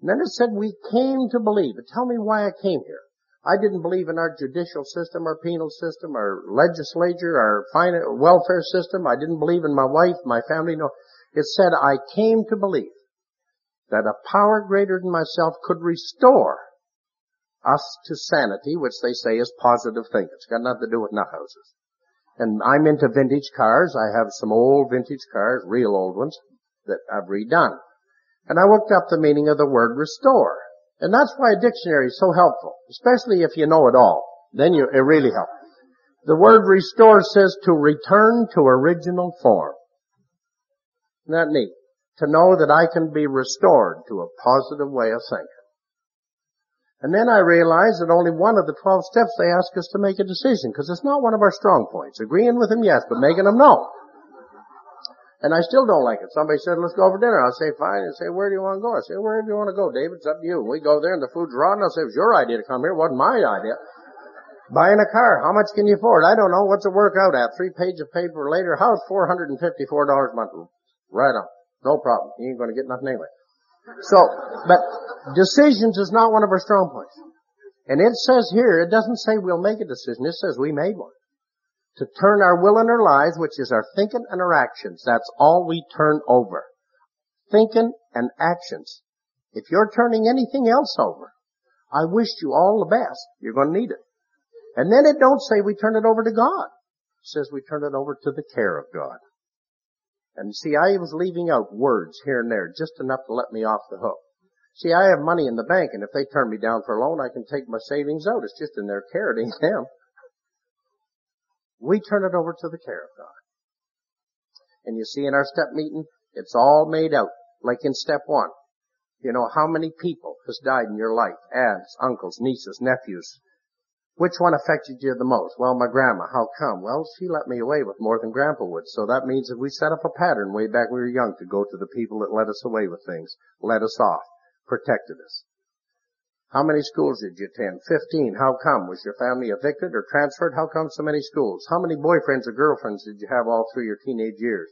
And then it said we came to believe. But tell me why I came here. I didn't believe in our judicial system, our penal system, our legislature, our welfare system. I didn't believe in my wife, my family. No. It said I came to believe that a power greater than myself could restore us to sanity, which they say is positive thinking. It's got nothing to do with nut houses. And I'm into vintage cars. I have some old vintage cars, real old ones, that I've redone. And I looked up the meaning of the word restore. And that's why a dictionary is so helpful, especially if you know it all. Then you, it really helps. The word restore says to return to original form. Isn't that neat? To know that I can be restored to a positive way of thinking. And then I realized that only one of the 12 steps they ask us to make a decision, because it's not one of our strong points. Agreeing with them, yes, but making them no. And I still don't like it. Somebody said, let's go for dinner. I'll say, fine. And say, where do you want to go? I say, wherever you want to go, David. It's up to you. We go there and the food's rotten. I'll say, it was your idea to come here. It wasn't my idea. Buying a car. How much can you afford? I don't know. What's it work out at? Three pages of paper later. How's $454 a month? Right on. No problem. You ain't going to get nothing anyway. So, but decisions is not one of our strong points. And it says here, it doesn't say we'll make a decision. It says we made one to turn our will and our lives, which is our thinking and our actions. That's all we turn over. Thinking and actions. If you're turning anything else over, I wish you all the best. You're going to need it. And then it don't say we turn it over to God. It says we turn it over to the care of God. And see, I was leaving out words here and there, just enough to let me off the hook. See, I have money in the bank, and if they turn me down for a loan, I can take my savings out. It's just in their care. Ain't (laughs) them. We turn it over to the care of God. And you see in our step meeting, it's all made out, like in step one. You know, how many people has died in your life? Aunts, uncles, nieces, nephews. Which one affected you the most? Well, my grandma. How come? Well, she let me away with more than grandpa would. So that means that we set up a pattern way back when we were young to go to the people that let us away with things, let us off, protected us. How many schools did you attend? Fifteen. How come? Was your family evicted or transferred? How come so many schools? How many boyfriends or girlfriends did you have all through your teenage years?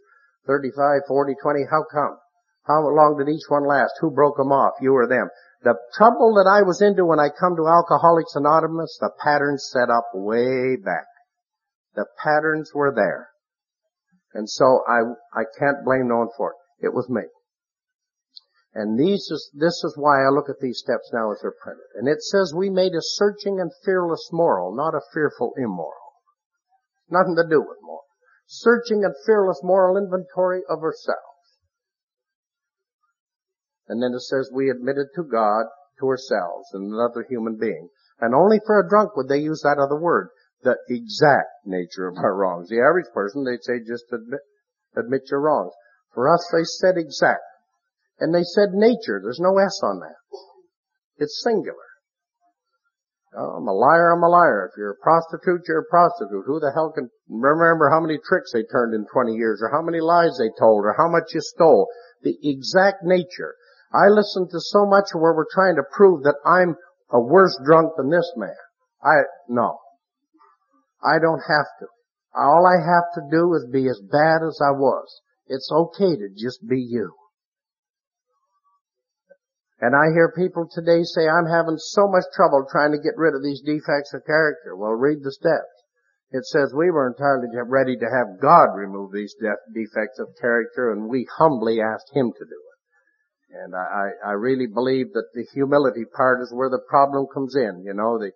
Thirty-five, forty, twenty. How come? How long did each one last? Who broke them off? You or them? The trouble that I was into when I come to Alcoholics Anonymous, the patterns set up way back. The patterns were there. And so I, I can't blame no one for it. It was me. And these is, this is why I look at these steps now as they're printed. And it says we made a searching and fearless moral, not a fearful immoral. Nothing to do with moral. Searching and fearless moral inventory of ourselves. And then it says we admitted to God, to ourselves, and another human being. And only for a drunk would they use that other word, the exact nature of our wrongs. The average person, they'd say just admit, admit your wrongs. For us, they said exact. And they said nature. There's no S on that. It's singular. Oh, I'm a liar, I'm a liar. If you're a prostitute, you're a prostitute. Who the hell can remember how many tricks they turned in 20 years, or how many lies they told, or how much you stole? The exact nature. I listen to so much where we're trying to prove that I'm a worse drunk than this man. I, no. I don't have to. All I have to do is be as bad as I was. It's okay to just be you. And I hear people today say, I'm having so much trouble trying to get rid of these defects of character. Well, read the steps. It says we were entirely ready to have God remove these defects of character and we humbly asked Him to do it. And I, I really believe that the humility part is where the problem comes in, you know, the,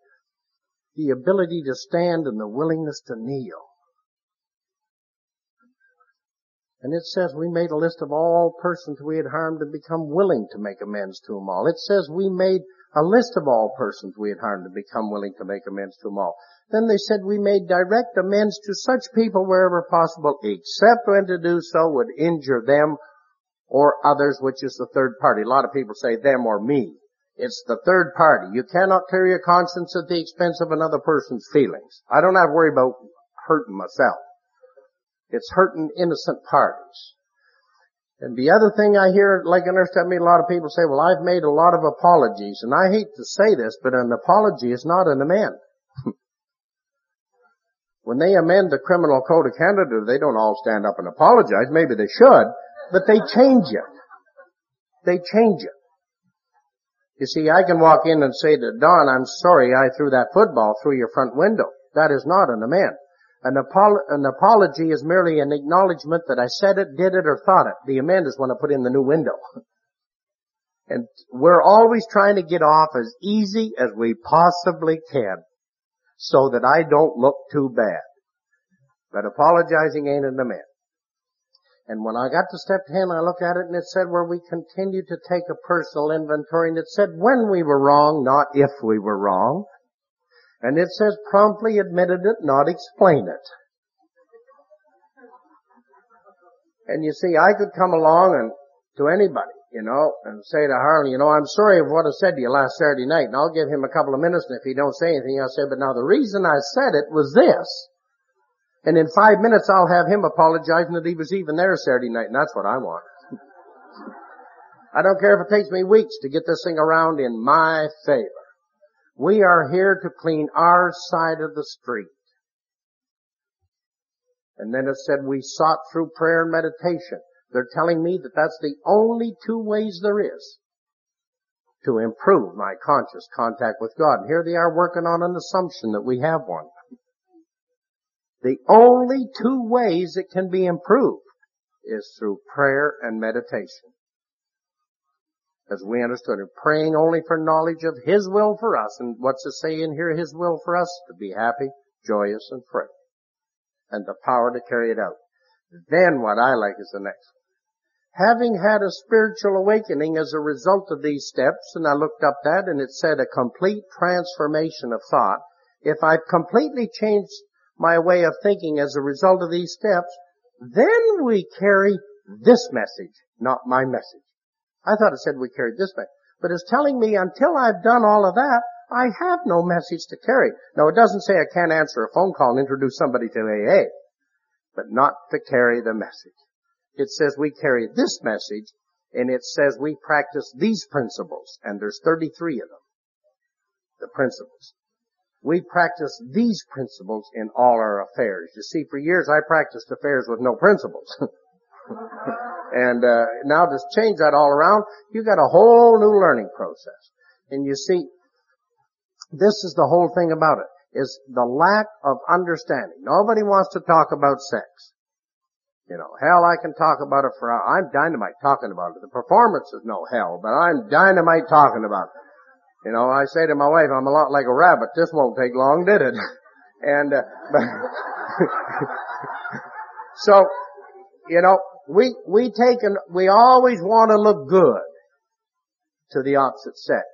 the ability to stand and the willingness to kneel. And it says we made a list of all persons we had harmed and become willing to make amends to them all. It says we made a list of all persons we had harmed and become willing to make amends to them all. Then they said we made direct amends to such people wherever possible, except when to do so would injure them or others, which is the third party. A lot of people say them or me. It's the third party. You cannot clear your conscience at the expense of another person's feelings. I don't have to worry about hurting myself. It's hurting innocent parties. And the other thing I hear, like understand me, a lot of people say, well, I've made a lot of apologies. And I hate to say this, but an apology is not an amend. (laughs) when they amend the Criminal Code of Canada, they don't all stand up and apologize. Maybe they should, but they change it. They change it. You see, I can walk in and say to Don, I'm sorry I threw that football through your front window. That is not an amend. An, apolo- an, apology is merely an acknowledgement that I said it, did it, or thought it. The amend is when I put in the new window. (laughs) and we're always trying to get off as easy as we possibly can so that I don't look too bad. But apologizing ain't an amend. And when I got to step 10, I looked at it and it said where we continue to take a personal inventory and it said when we were wrong, not if we were wrong. And it says promptly admitted it, not explain it. And you see, I could come along and to anybody, you know, and say to Harlan, you know, I'm sorry of what I said to you last Saturday night, and I'll give him a couple of minutes, and if he don't say anything, I'll say, but now the reason I said it was this. And in five minutes I'll have him apologizing that he was even there Saturday night, and that's what I want. I don't care if it takes me weeks to get this thing around in my favor. We are here to clean our side of the street. And then it said we sought through prayer and meditation. They're telling me that that's the only two ways there is to improve my conscious contact with God. And here they are working on an assumption that we have one. The only two ways it can be improved is through prayer and meditation. As we understood it, praying only for knowledge of His will for us. And what's it say in here? His will for us? To be happy, joyous, and free. And the power to carry it out. Then what I like is the next. Having had a spiritual awakening as a result of these steps, and I looked up that and it said a complete transformation of thought. If I've completely changed my way of thinking as a result of these steps, then we carry this message, not my message. I thought it said we carried this message. But it's telling me until I've done all of that, I have no message to carry. Now it doesn't say I can't answer a phone call and introduce somebody to AA, but not to carry the message. It says we carry this message and it says we practice these principles and there's 33 of them. The principles we practice these principles in all our affairs. You see, for years I practiced affairs with no principles. (laughs) and uh, now to change that all around, you got a whole new learning process. And you see, this is the whole thing about it, is the lack of understanding. Nobody wants to talk about sex. You know, hell, I can talk about it for, hours. I'm dynamite talking about it. The performance is no hell, but I'm dynamite talking about it. You know, I say to my wife, I'm a lot like a rabbit. This won't take long, did it? And, uh, (laughs) so, you know, we, we take and, we always want to look good to the opposite sex.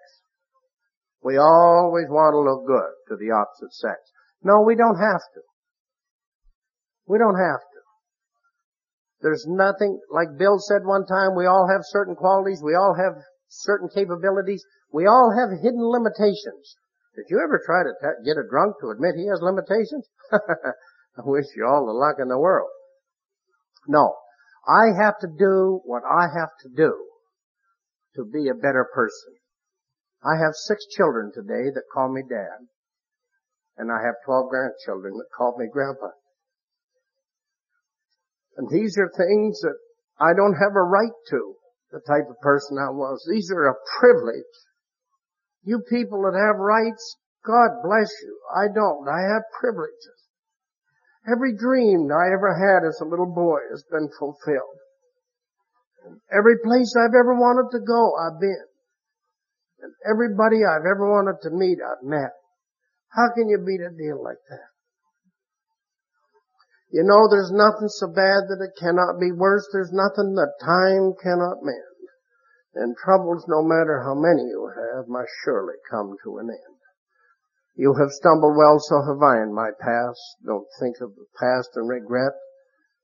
We always want to look good to the opposite sex. No, we don't have to. We don't have to. There's nothing, like Bill said one time, we all have certain qualities, we all have certain capabilities. We all have hidden limitations. Did you ever try to t- get a drunk to admit he has limitations? (laughs) I wish you all the luck in the world. No. I have to do what I have to do to be a better person. I have six children today that call me dad. And I have 12 grandchildren that call me grandpa. And these are things that I don't have a right to the type of person I was. These are a privilege. You people that have rights, God bless you. I don't. I have privileges. Every dream I ever had as a little boy has been fulfilled. Every place I've ever wanted to go, I've been. And everybody I've ever wanted to meet, I've met. How can you beat a deal like that? You know, there's nothing so bad that it cannot be worse. There's nothing that time cannot mend. And troubles, no matter how many you have, must surely come to an end. You have stumbled well, so have I in my past. Don't think of the past and regret.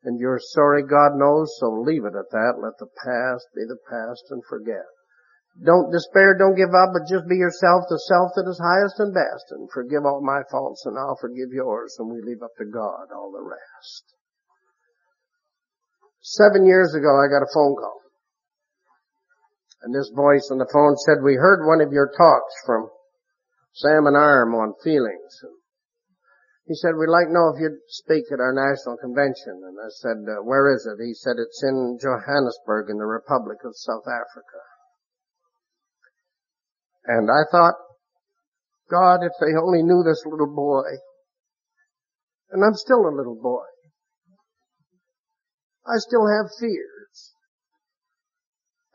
And you're sorry, God knows, so leave it at that. Let the past be the past and forget. Don't despair, don't give up, but just be yourself, the self that is highest and best, and forgive all my faults, and I'll forgive yours, and we leave up to God all the rest. Seven years ago, I got a phone call. And this voice on the phone said, we heard one of your talks from Sam and Arm on feelings. He said, we'd like to know if you'd speak at our national convention. And I said, uh, where is it? He said, it's in Johannesburg in the Republic of South Africa. And I thought, God, if they only knew this little boy. And I'm still a little boy. I still have fears.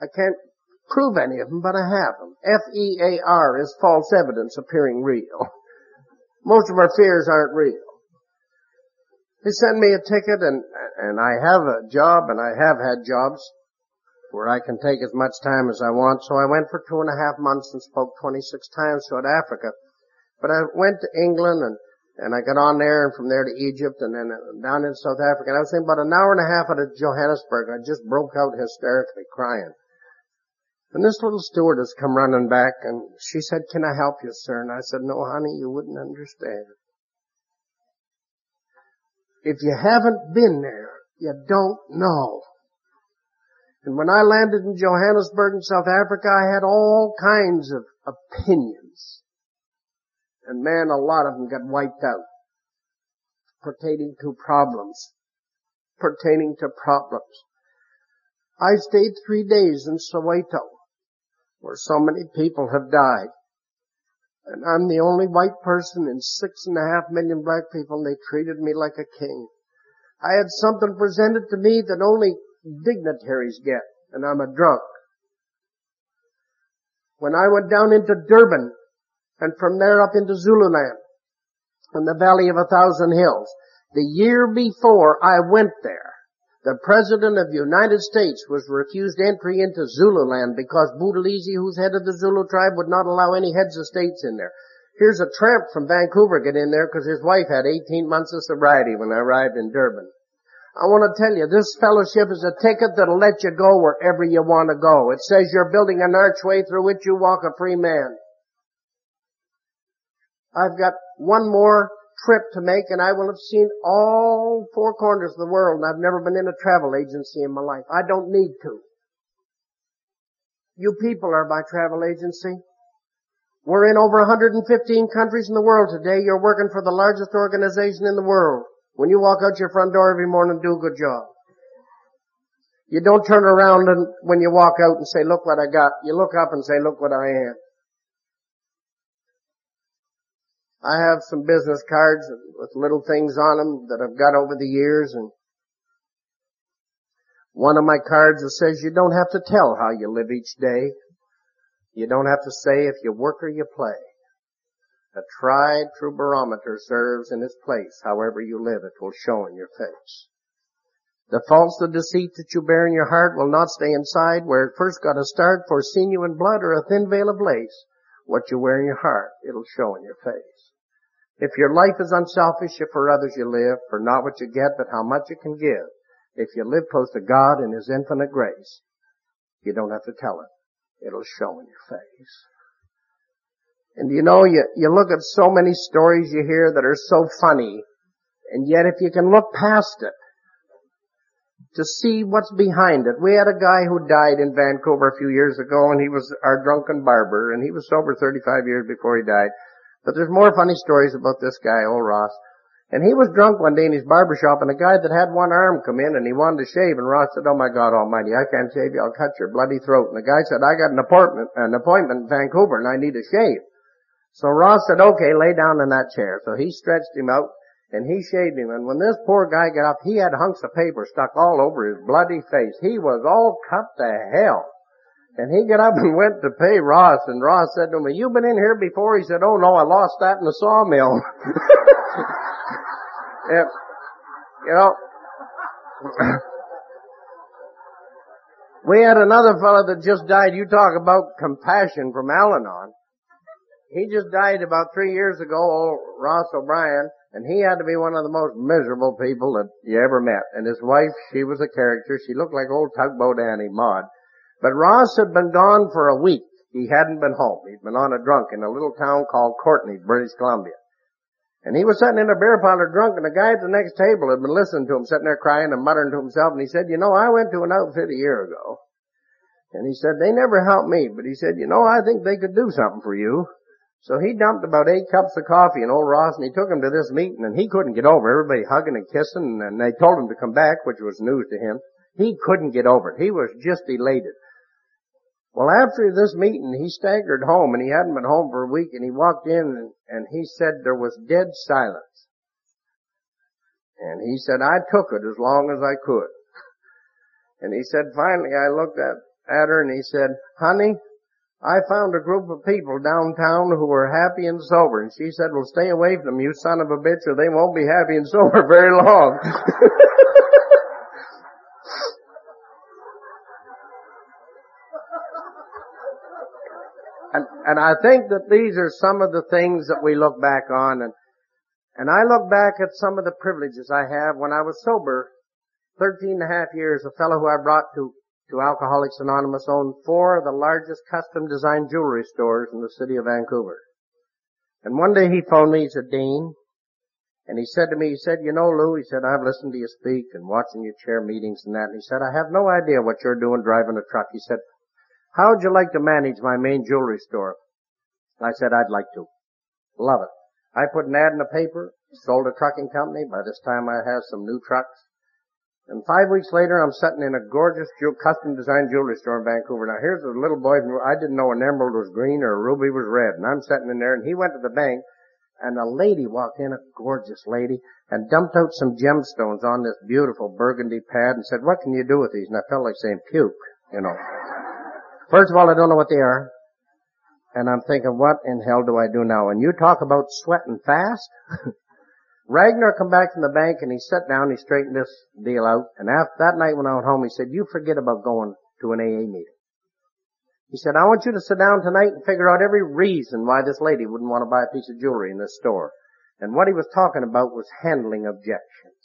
I can't prove any of them, but I have them. F-E-A-R is false evidence appearing real. Most of our fears aren't real. They send me a ticket and, and I have a job and I have had jobs where I can take as much time as I want. So I went for two and a half months and spoke 26 times throughout Africa. But I went to England and, and I got on there and from there to Egypt and then uh, down in South Africa. And I was saying about an hour and a half out of Johannesburg. I just broke out hysterically crying. And this little stewardess come running back and she said, can I help you, sir? And I said, no, honey, you wouldn't understand. If you haven't been there, you don't know. And when I landed in Johannesburg in South Africa, I had all kinds of opinions. And man, a lot of them got wiped out pertaining to problems. Pertaining to problems. I stayed three days in Soweto where so many people have died. And I'm the only white person in six and a half million black people and they treated me like a king. I had something presented to me that only dignitaries get, and I'm a drunk. When I went down into Durban, and from there up into Zululand, in the Valley of a Thousand Hills, the year before I went there, the President of the United States was refused entry into Zululand because Buthelezi, who's head of the Zulu tribe, would not allow any heads of states in there. Here's a tramp from Vancouver get in there because his wife had 18 months of sobriety when I arrived in Durban. I want to tell you, this fellowship is a ticket that'll let you go wherever you want to go. It says you're building an archway through which you walk a free man. I've got one more trip to make and I will have seen all four corners of the world and I've never been in a travel agency in my life. I don't need to. You people are my travel agency. We're in over 115 countries in the world today. You're working for the largest organization in the world. When you walk out your front door every morning, do a good job. You don't turn around and when you walk out and say, look what I got. You look up and say, look what I am. I have some business cards with little things on them that I've got over the years and one of my cards that says you don't have to tell how you live each day. You don't have to say if you work or you play. A tried true barometer serves in its place. However you live, it will show in your face. The false, the deceit that you bear in your heart will not stay inside where it first got a start for sinew and blood or a thin veil of lace. What you wear in your heart, it'll show in your face. If your life is unselfish, if for others you live, for not what you get, but how much you can give, if you live close to God and His infinite grace, you don't have to tell it. It'll show in your face. And you know, you, you look at so many stories you hear that are so funny, and yet if you can look past it, to see what's behind it. We had a guy who died in Vancouver a few years ago, and he was our drunken barber, and he was sober 35 years before he died. But there's more funny stories about this guy, old Ross. And he was drunk one day in his barber shop, and a guy that had one arm come in, and he wanted to shave, and Ross said, oh my God almighty, I can't shave you, I'll cut your bloody throat. And the guy said, I got an appointment, an appointment in Vancouver, and I need a shave. So Ross said, okay, lay down in that chair. So he stretched him out and he shaved him. And when this poor guy got up, he had hunks of paper stuck all over his bloody face. He was all cut to hell. And he got up (laughs) and went to pay Ross, and Ross said to him, you been in here before? He said, oh no, I lost that in the sawmill. (laughs) yeah, you know, (laughs) we had another fellow that just died. You talk about compassion from Al-Anon. He just died about three years ago, old Ross O'Brien, and he had to be one of the most miserable people that you ever met. And his wife, she was a character. She looked like old tugboat Annie Maud. But Ross had been gone for a week. He hadn't been home. He'd been on a drunk in a little town called Courtenay, British Columbia. And he was sitting in a beer parlor drunk, and the guy at the next table had been listening to him, sitting there crying and muttering to himself, and he said, you know, I went to an outfit a year ago. And he said, they never helped me, but he said, you know, I think they could do something for you. So he dumped about eight cups of coffee in old Ross and he took him to this meeting and he couldn't get over everybody hugging and kissing and they told him to come back, which was news to him. He couldn't get over it. He was just elated. Well, after this meeting, he staggered home and he hadn't been home for a week and he walked in and, and he said there was dead silence. And he said, I took it as long as I could. And he said, finally I looked at, at her and he said, honey, I found a group of people downtown who were happy and sober. And she said, well, stay away from them, you son of a bitch, or they won't be happy and (laughs) sober very long. and, and I think that these are some of the things that we look back on. And, and I look back at some of the privileges I have when I was sober, 13 and a half years, a fellow who I brought to to Alcoholics Anonymous owned four of the largest custom designed jewelry stores in the city of Vancouver. And one day he phoned me, he said, Dean, And he said to me, he said, you know, Lou, he said, I've listened to you speak and watching you chair meetings and that. And he said, I have no idea what you're doing driving a truck. He said, how would you like to manage my main jewelry store? I said, I'd like to. Love it. I put an ad in the paper, sold a trucking company. By this time I have some new trucks. And five weeks later, I'm sitting in a gorgeous custom designed jewelry store in Vancouver. Now here's a little boy who I didn't know an emerald was green or a ruby was red. And I'm sitting in there and he went to the bank and a lady walked in, a gorgeous lady, and dumped out some gemstones on this beautiful burgundy pad and said, what can you do with these? And I felt like saying puke, you know. First of all, I don't know what they are. And I'm thinking, what in hell do I do now? And you talk about sweating fast? (laughs) Ragnar come back from the bank and he sat down, he straightened this deal out, and after that night when I went home, he said, you forget about going to an AA meeting. He said, I want you to sit down tonight and figure out every reason why this lady wouldn't want to buy a piece of jewelry in this store. And what he was talking about was handling objections.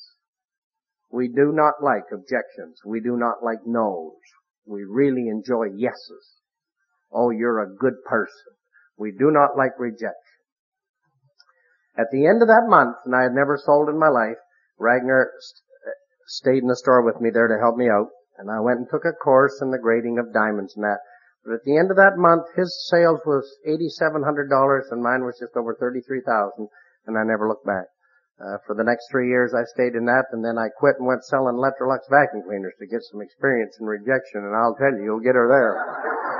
We do not like objections. We do not like no's. We really enjoy yeses. Oh, you're a good person. We do not like rejection. At the end of that month, and I had never sold in my life, Ragnar st- stayed in the store with me there to help me out, and I went and took a course in the grading of diamonds and that. But at the end of that month, his sales was $8,700 and mine was just over 33000 and I never looked back. Uh, for the next three years I stayed in that and then I quit and went selling Electrolux vacuum cleaners to get some experience in rejection and I'll tell you, you'll get her there.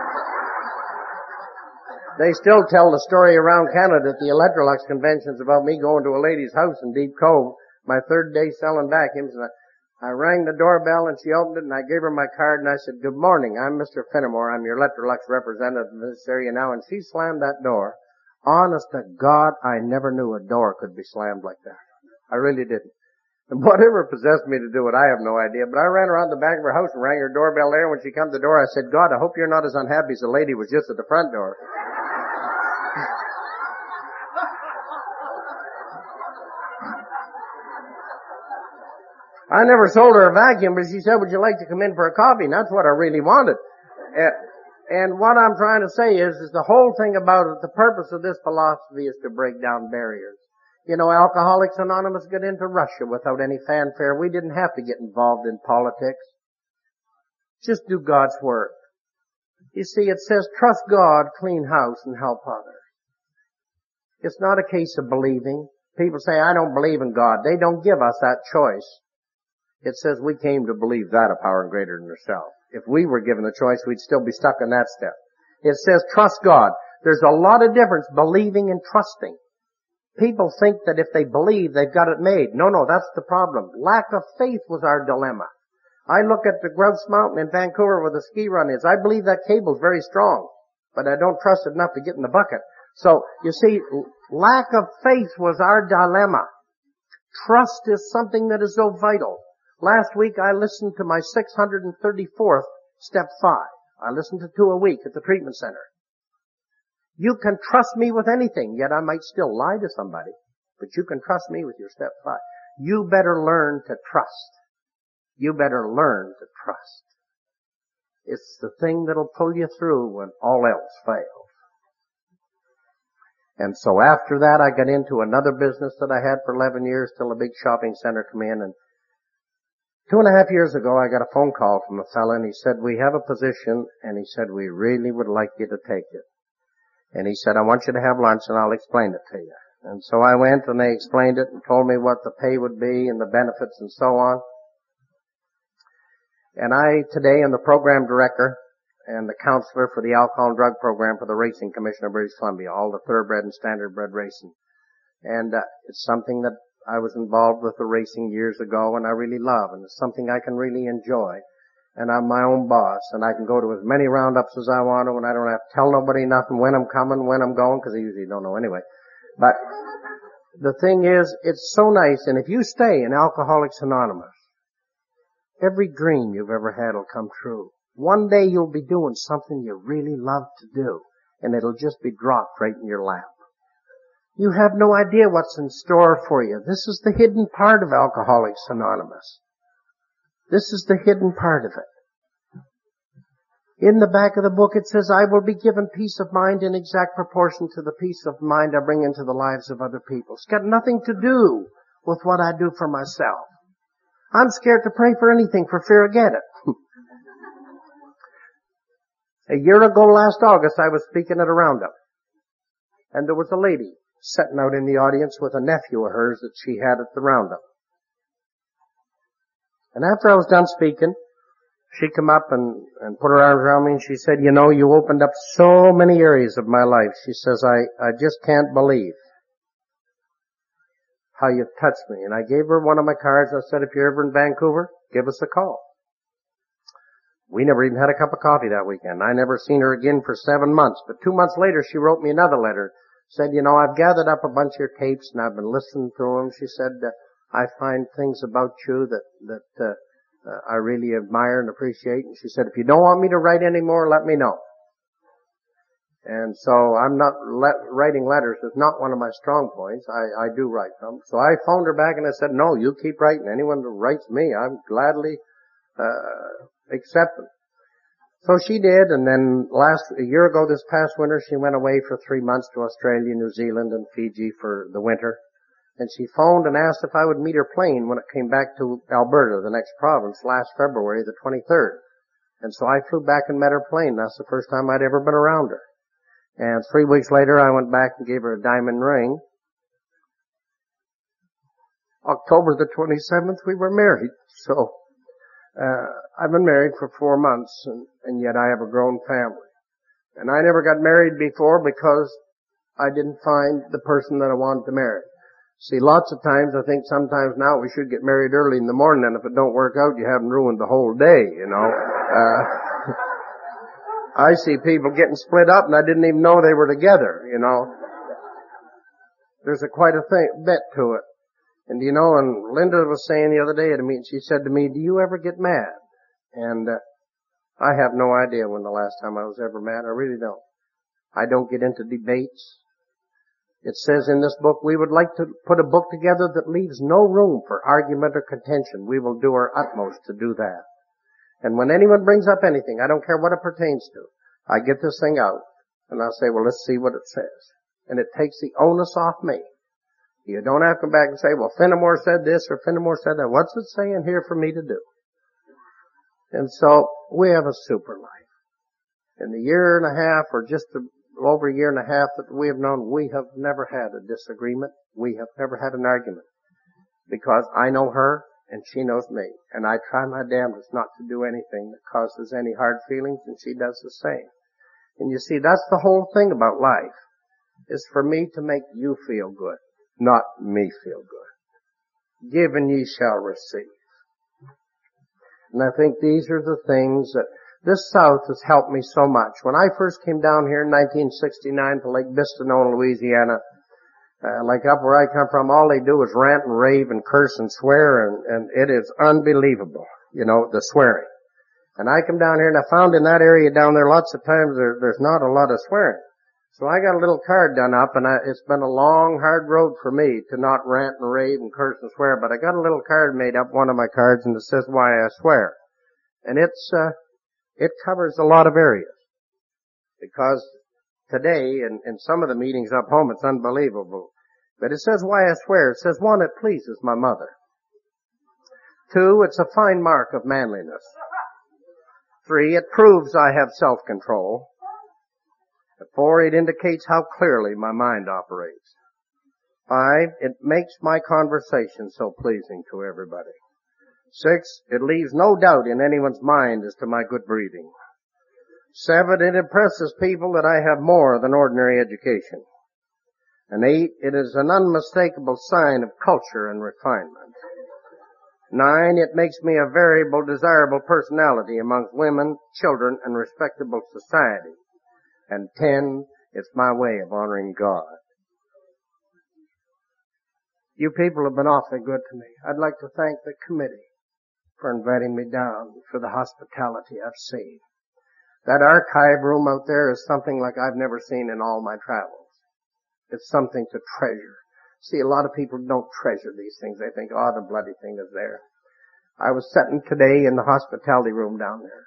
They still tell the story around Canada at the Electrolux conventions about me going to a lady's house in Deep Cove, my third day selling vacuums and I, I rang the doorbell and she opened it and I gave her my card and I said, good morning, I'm Mr. Fenimore, I'm your Electrolux representative in this area now and she slammed that door. Honest to God, I never knew a door could be slammed like that. I really didn't. And (laughs) whatever possessed me to do it, I have no idea. But I ran around the back of her house and rang her doorbell there. When she come to the door, I said, God, I hope you're not as unhappy as the lady was just at the front door. I never sold her a vacuum, but she said, would you like to come in for a coffee? And that's what I really wanted. And, what I'm trying to say is, is the whole thing about it, the purpose of this philosophy is to break down barriers. You know, Alcoholics Anonymous got into Russia without any fanfare. We didn't have to get involved in politics. Just do God's work. You see, it says, trust God, clean house, and help others. It's not a case of believing. People say, I don't believe in God. They don't give us that choice. It says we came to believe that a power greater than yourself. If we were given the choice, we'd still be stuck in that step. It says trust God. There's a lot of difference believing and trusting. People think that if they believe, they've got it made. No, no, that's the problem. Lack of faith was our dilemma. I look at the Grouse Mountain in Vancouver where the ski run is. I believe that cable's very strong, but I don't trust it enough to get in the bucket. So, you see, lack of faith was our dilemma. Trust is something that is so vital. Last week I listened to my 634th step five. I listened to two a week at the treatment center. You can trust me with anything, yet I might still lie to somebody, but you can trust me with your step five. You better learn to trust. You better learn to trust. It's the thing that'll pull you through when all else fails. And so after that I got into another business that I had for 11 years till a big shopping center come in and Two and a half years ago, I got a phone call from a fellow and he said, we have a position and he said, we really would like you to take it. And he said, I want you to have lunch and I'll explain it to you. And so I went and they explained it and told me what the pay would be and the benefits and so on. And I today am the program director and the counselor for the alcohol and drug program for the Racing Commission of British Columbia, all the thoroughbred and standardbred racing. And uh, it's something that I was involved with the racing years ago and I really love and it's something I can really enjoy. And I'm my own boss and I can go to as many roundups as I want to and I don't have to tell nobody nothing when I'm coming, when I'm going, because I usually don't know anyway. But the thing is, it's so nice and if you stay in Alcoholics Anonymous, every dream you've ever had will come true. One day you'll be doing something you really love to do and it'll just be dropped right in your lap. You have no idea what's in store for you. This is the hidden part of Alcoholics Anonymous. This is the hidden part of it. In the back of the book it says, I will be given peace of mind in exact proportion to the peace of mind I bring into the lives of other people. It's got nothing to do with what I do for myself. I'm scared to pray for anything for fear of get it. (laughs) a year ago last August, I was speaking at a roundup. And there was a lady sitting out in the audience with a nephew of hers that she had at the roundup. And after I was done speaking, she come up and, and put her arms around me and she said, you know, you opened up so many areas of my life. She says, I, I just can't believe how you've touched me. And I gave her one of my cards. I said, if you're ever in Vancouver, give us a call. We never even had a cup of coffee that weekend. I never seen her again for seven months. But two months later, she wrote me another letter. Said, you know, I've gathered up a bunch of your tapes and I've been listening to them. She said, uh, I find things about you that, that, uh, uh, I really admire and appreciate. And she said, if you don't want me to write any more, let me know. And so I'm not le- writing letters is not one of my strong points. I, I do write them. So I phoned her back and I said, no, you keep writing. Anyone who writes me, I'm gladly uh, accept them. So she did, and then last a year ago, this past winter, she went away for three months to Australia, New Zealand, and Fiji for the winter. And she phoned and asked if I would meet her plane when it came back to Alberta, the next province, last February, the 23rd. And so I flew back and met her plane. That's the first time I'd ever been around her. And three weeks later, I went back and gave her a diamond ring. October the 27th, we were married. So, uh, I've been married for four months and, and yet I have a grown family. And I never got married before because I didn't find the person that I wanted to marry. See, lots of times, I think sometimes now we should get married early in the morning and if it don't work out, you haven't ruined the whole day, you know. Uh, (laughs) I see people getting split up and I didn't even know they were together, you know. There's a quite a thing, bit to it. And you know, and Linda was saying the other day to me, she said to me, do you ever get mad? And, uh, I have no idea when the last time I was ever mad. I really don't. I don't get into debates. It says in this book, we would like to put a book together that leaves no room for argument or contention. We will do our utmost to do that. And when anyone brings up anything, I don't care what it pertains to, I get this thing out and I'll say, well, let's see what it says. And it takes the onus off me. You don't have to come back and say, well, Fenimore said this or Fenimore said that. What's it saying here for me to do? And so we have a super life. In the year and a half or just over a year and a half that we have known, we have never had a disagreement. We have never had an argument. Because I know her and she knows me. And I try my damnedest not to do anything that causes any hard feelings and she does the same. And you see, that's the whole thing about life, is for me to make you feel good, not me feel good. Give and ye shall receive. And I think these are the things that this South has helped me so much. When I first came down here in 1969 to Lake Bistineau, Louisiana, uh, like up where I come from, all they do is rant and rave and curse and swear, and, and it is unbelievable, you know, the swearing. And I come down here and I found in that area down there lots of times there, there's not a lot of swearing. So I got a little card done up and I, it's been a long, hard road for me to not rant and rave and curse and swear, but I got a little card made up, one of my cards, and it says why I swear. And it's, uh, it covers a lot of areas. Because today, in, in some of the meetings up home, it's unbelievable. But it says why I swear. It says one, it pleases my mother. Two, it's a fine mark of manliness. Three, it proves I have self-control. Four, it indicates how clearly my mind operates. Five, it makes my conversation so pleasing to everybody. Six, it leaves no doubt in anyone's mind as to my good breeding. Seven, it impresses people that I have more than ordinary education. And eight, it is an unmistakable sign of culture and refinement. Nine, it makes me a variable, desirable personality amongst women, children, and respectable society. And ten, it's my way of honoring God. You people have been awfully good to me. I'd like to thank the committee for inviting me down for the hospitality I've seen. That archive room out there is something like I've never seen in all my travels. It's something to treasure. See, a lot of people don't treasure these things. They think, oh, the bloody thing is there. I was sitting today in the hospitality room down there.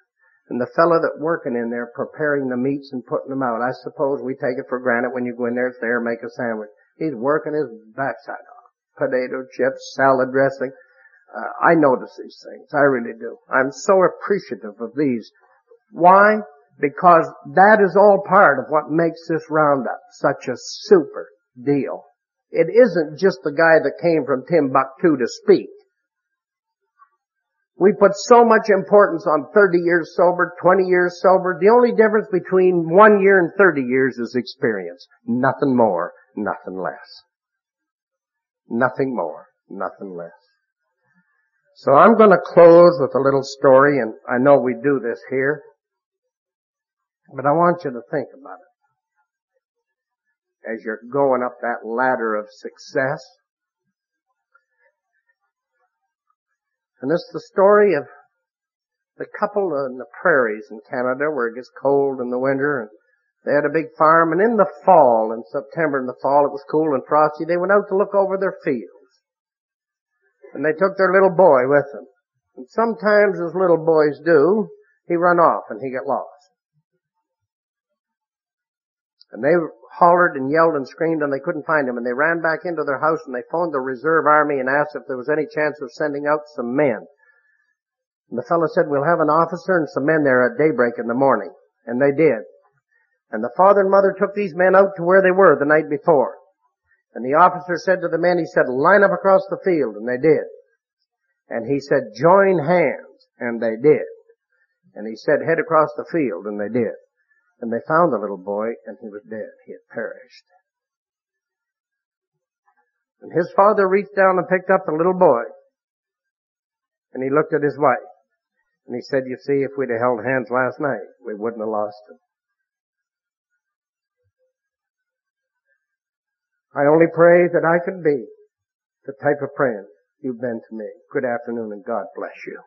And the fellow that working in there preparing the meats and putting them out, I suppose we take it for granted when you go in there, it's there, make a sandwich. He's working his backside off. potato chips, salad dressing. Uh, I notice these things. I really do. I'm so appreciative of these. Why? Because that is all part of what makes this roundup such a super deal. It isn't just the guy that came from Timbuktu to speak. We put so much importance on 30 years sober, 20 years sober. The only difference between one year and 30 years is experience. Nothing more, nothing less. Nothing more, nothing less. So I'm going to close with a little story, and I know we do this here, but I want you to think about it as you're going up that ladder of success. And is the story of the couple in the prairies in Canada where it gets cold in the winter and they had a big farm and in the fall, in September in the fall, it was cool and frosty, they went out to look over their fields. And they took their little boy with them. And sometimes as little boys do, he run off and he got lost. And they hollered and yelled and screamed and they couldn't find him and they ran back into their house and they phoned the reserve army and asked if there was any chance of sending out some men. And the fellow said, we'll have an officer and some men there at daybreak in the morning. And they did. And the father and mother took these men out to where they were the night before. And the officer said to the men, he said, line up across the field, and they did. And he said, join hands, and they did. And he said, head across the field, and they did. And they found the little boy, and he was dead. He had perished. And his father reached down and picked up the little boy, and he looked at his wife, and he said, you see, if we'd have held hands last night, we wouldn't have lost him. I only pray that I can be the type of friend you've been to me. Good afternoon and God bless you.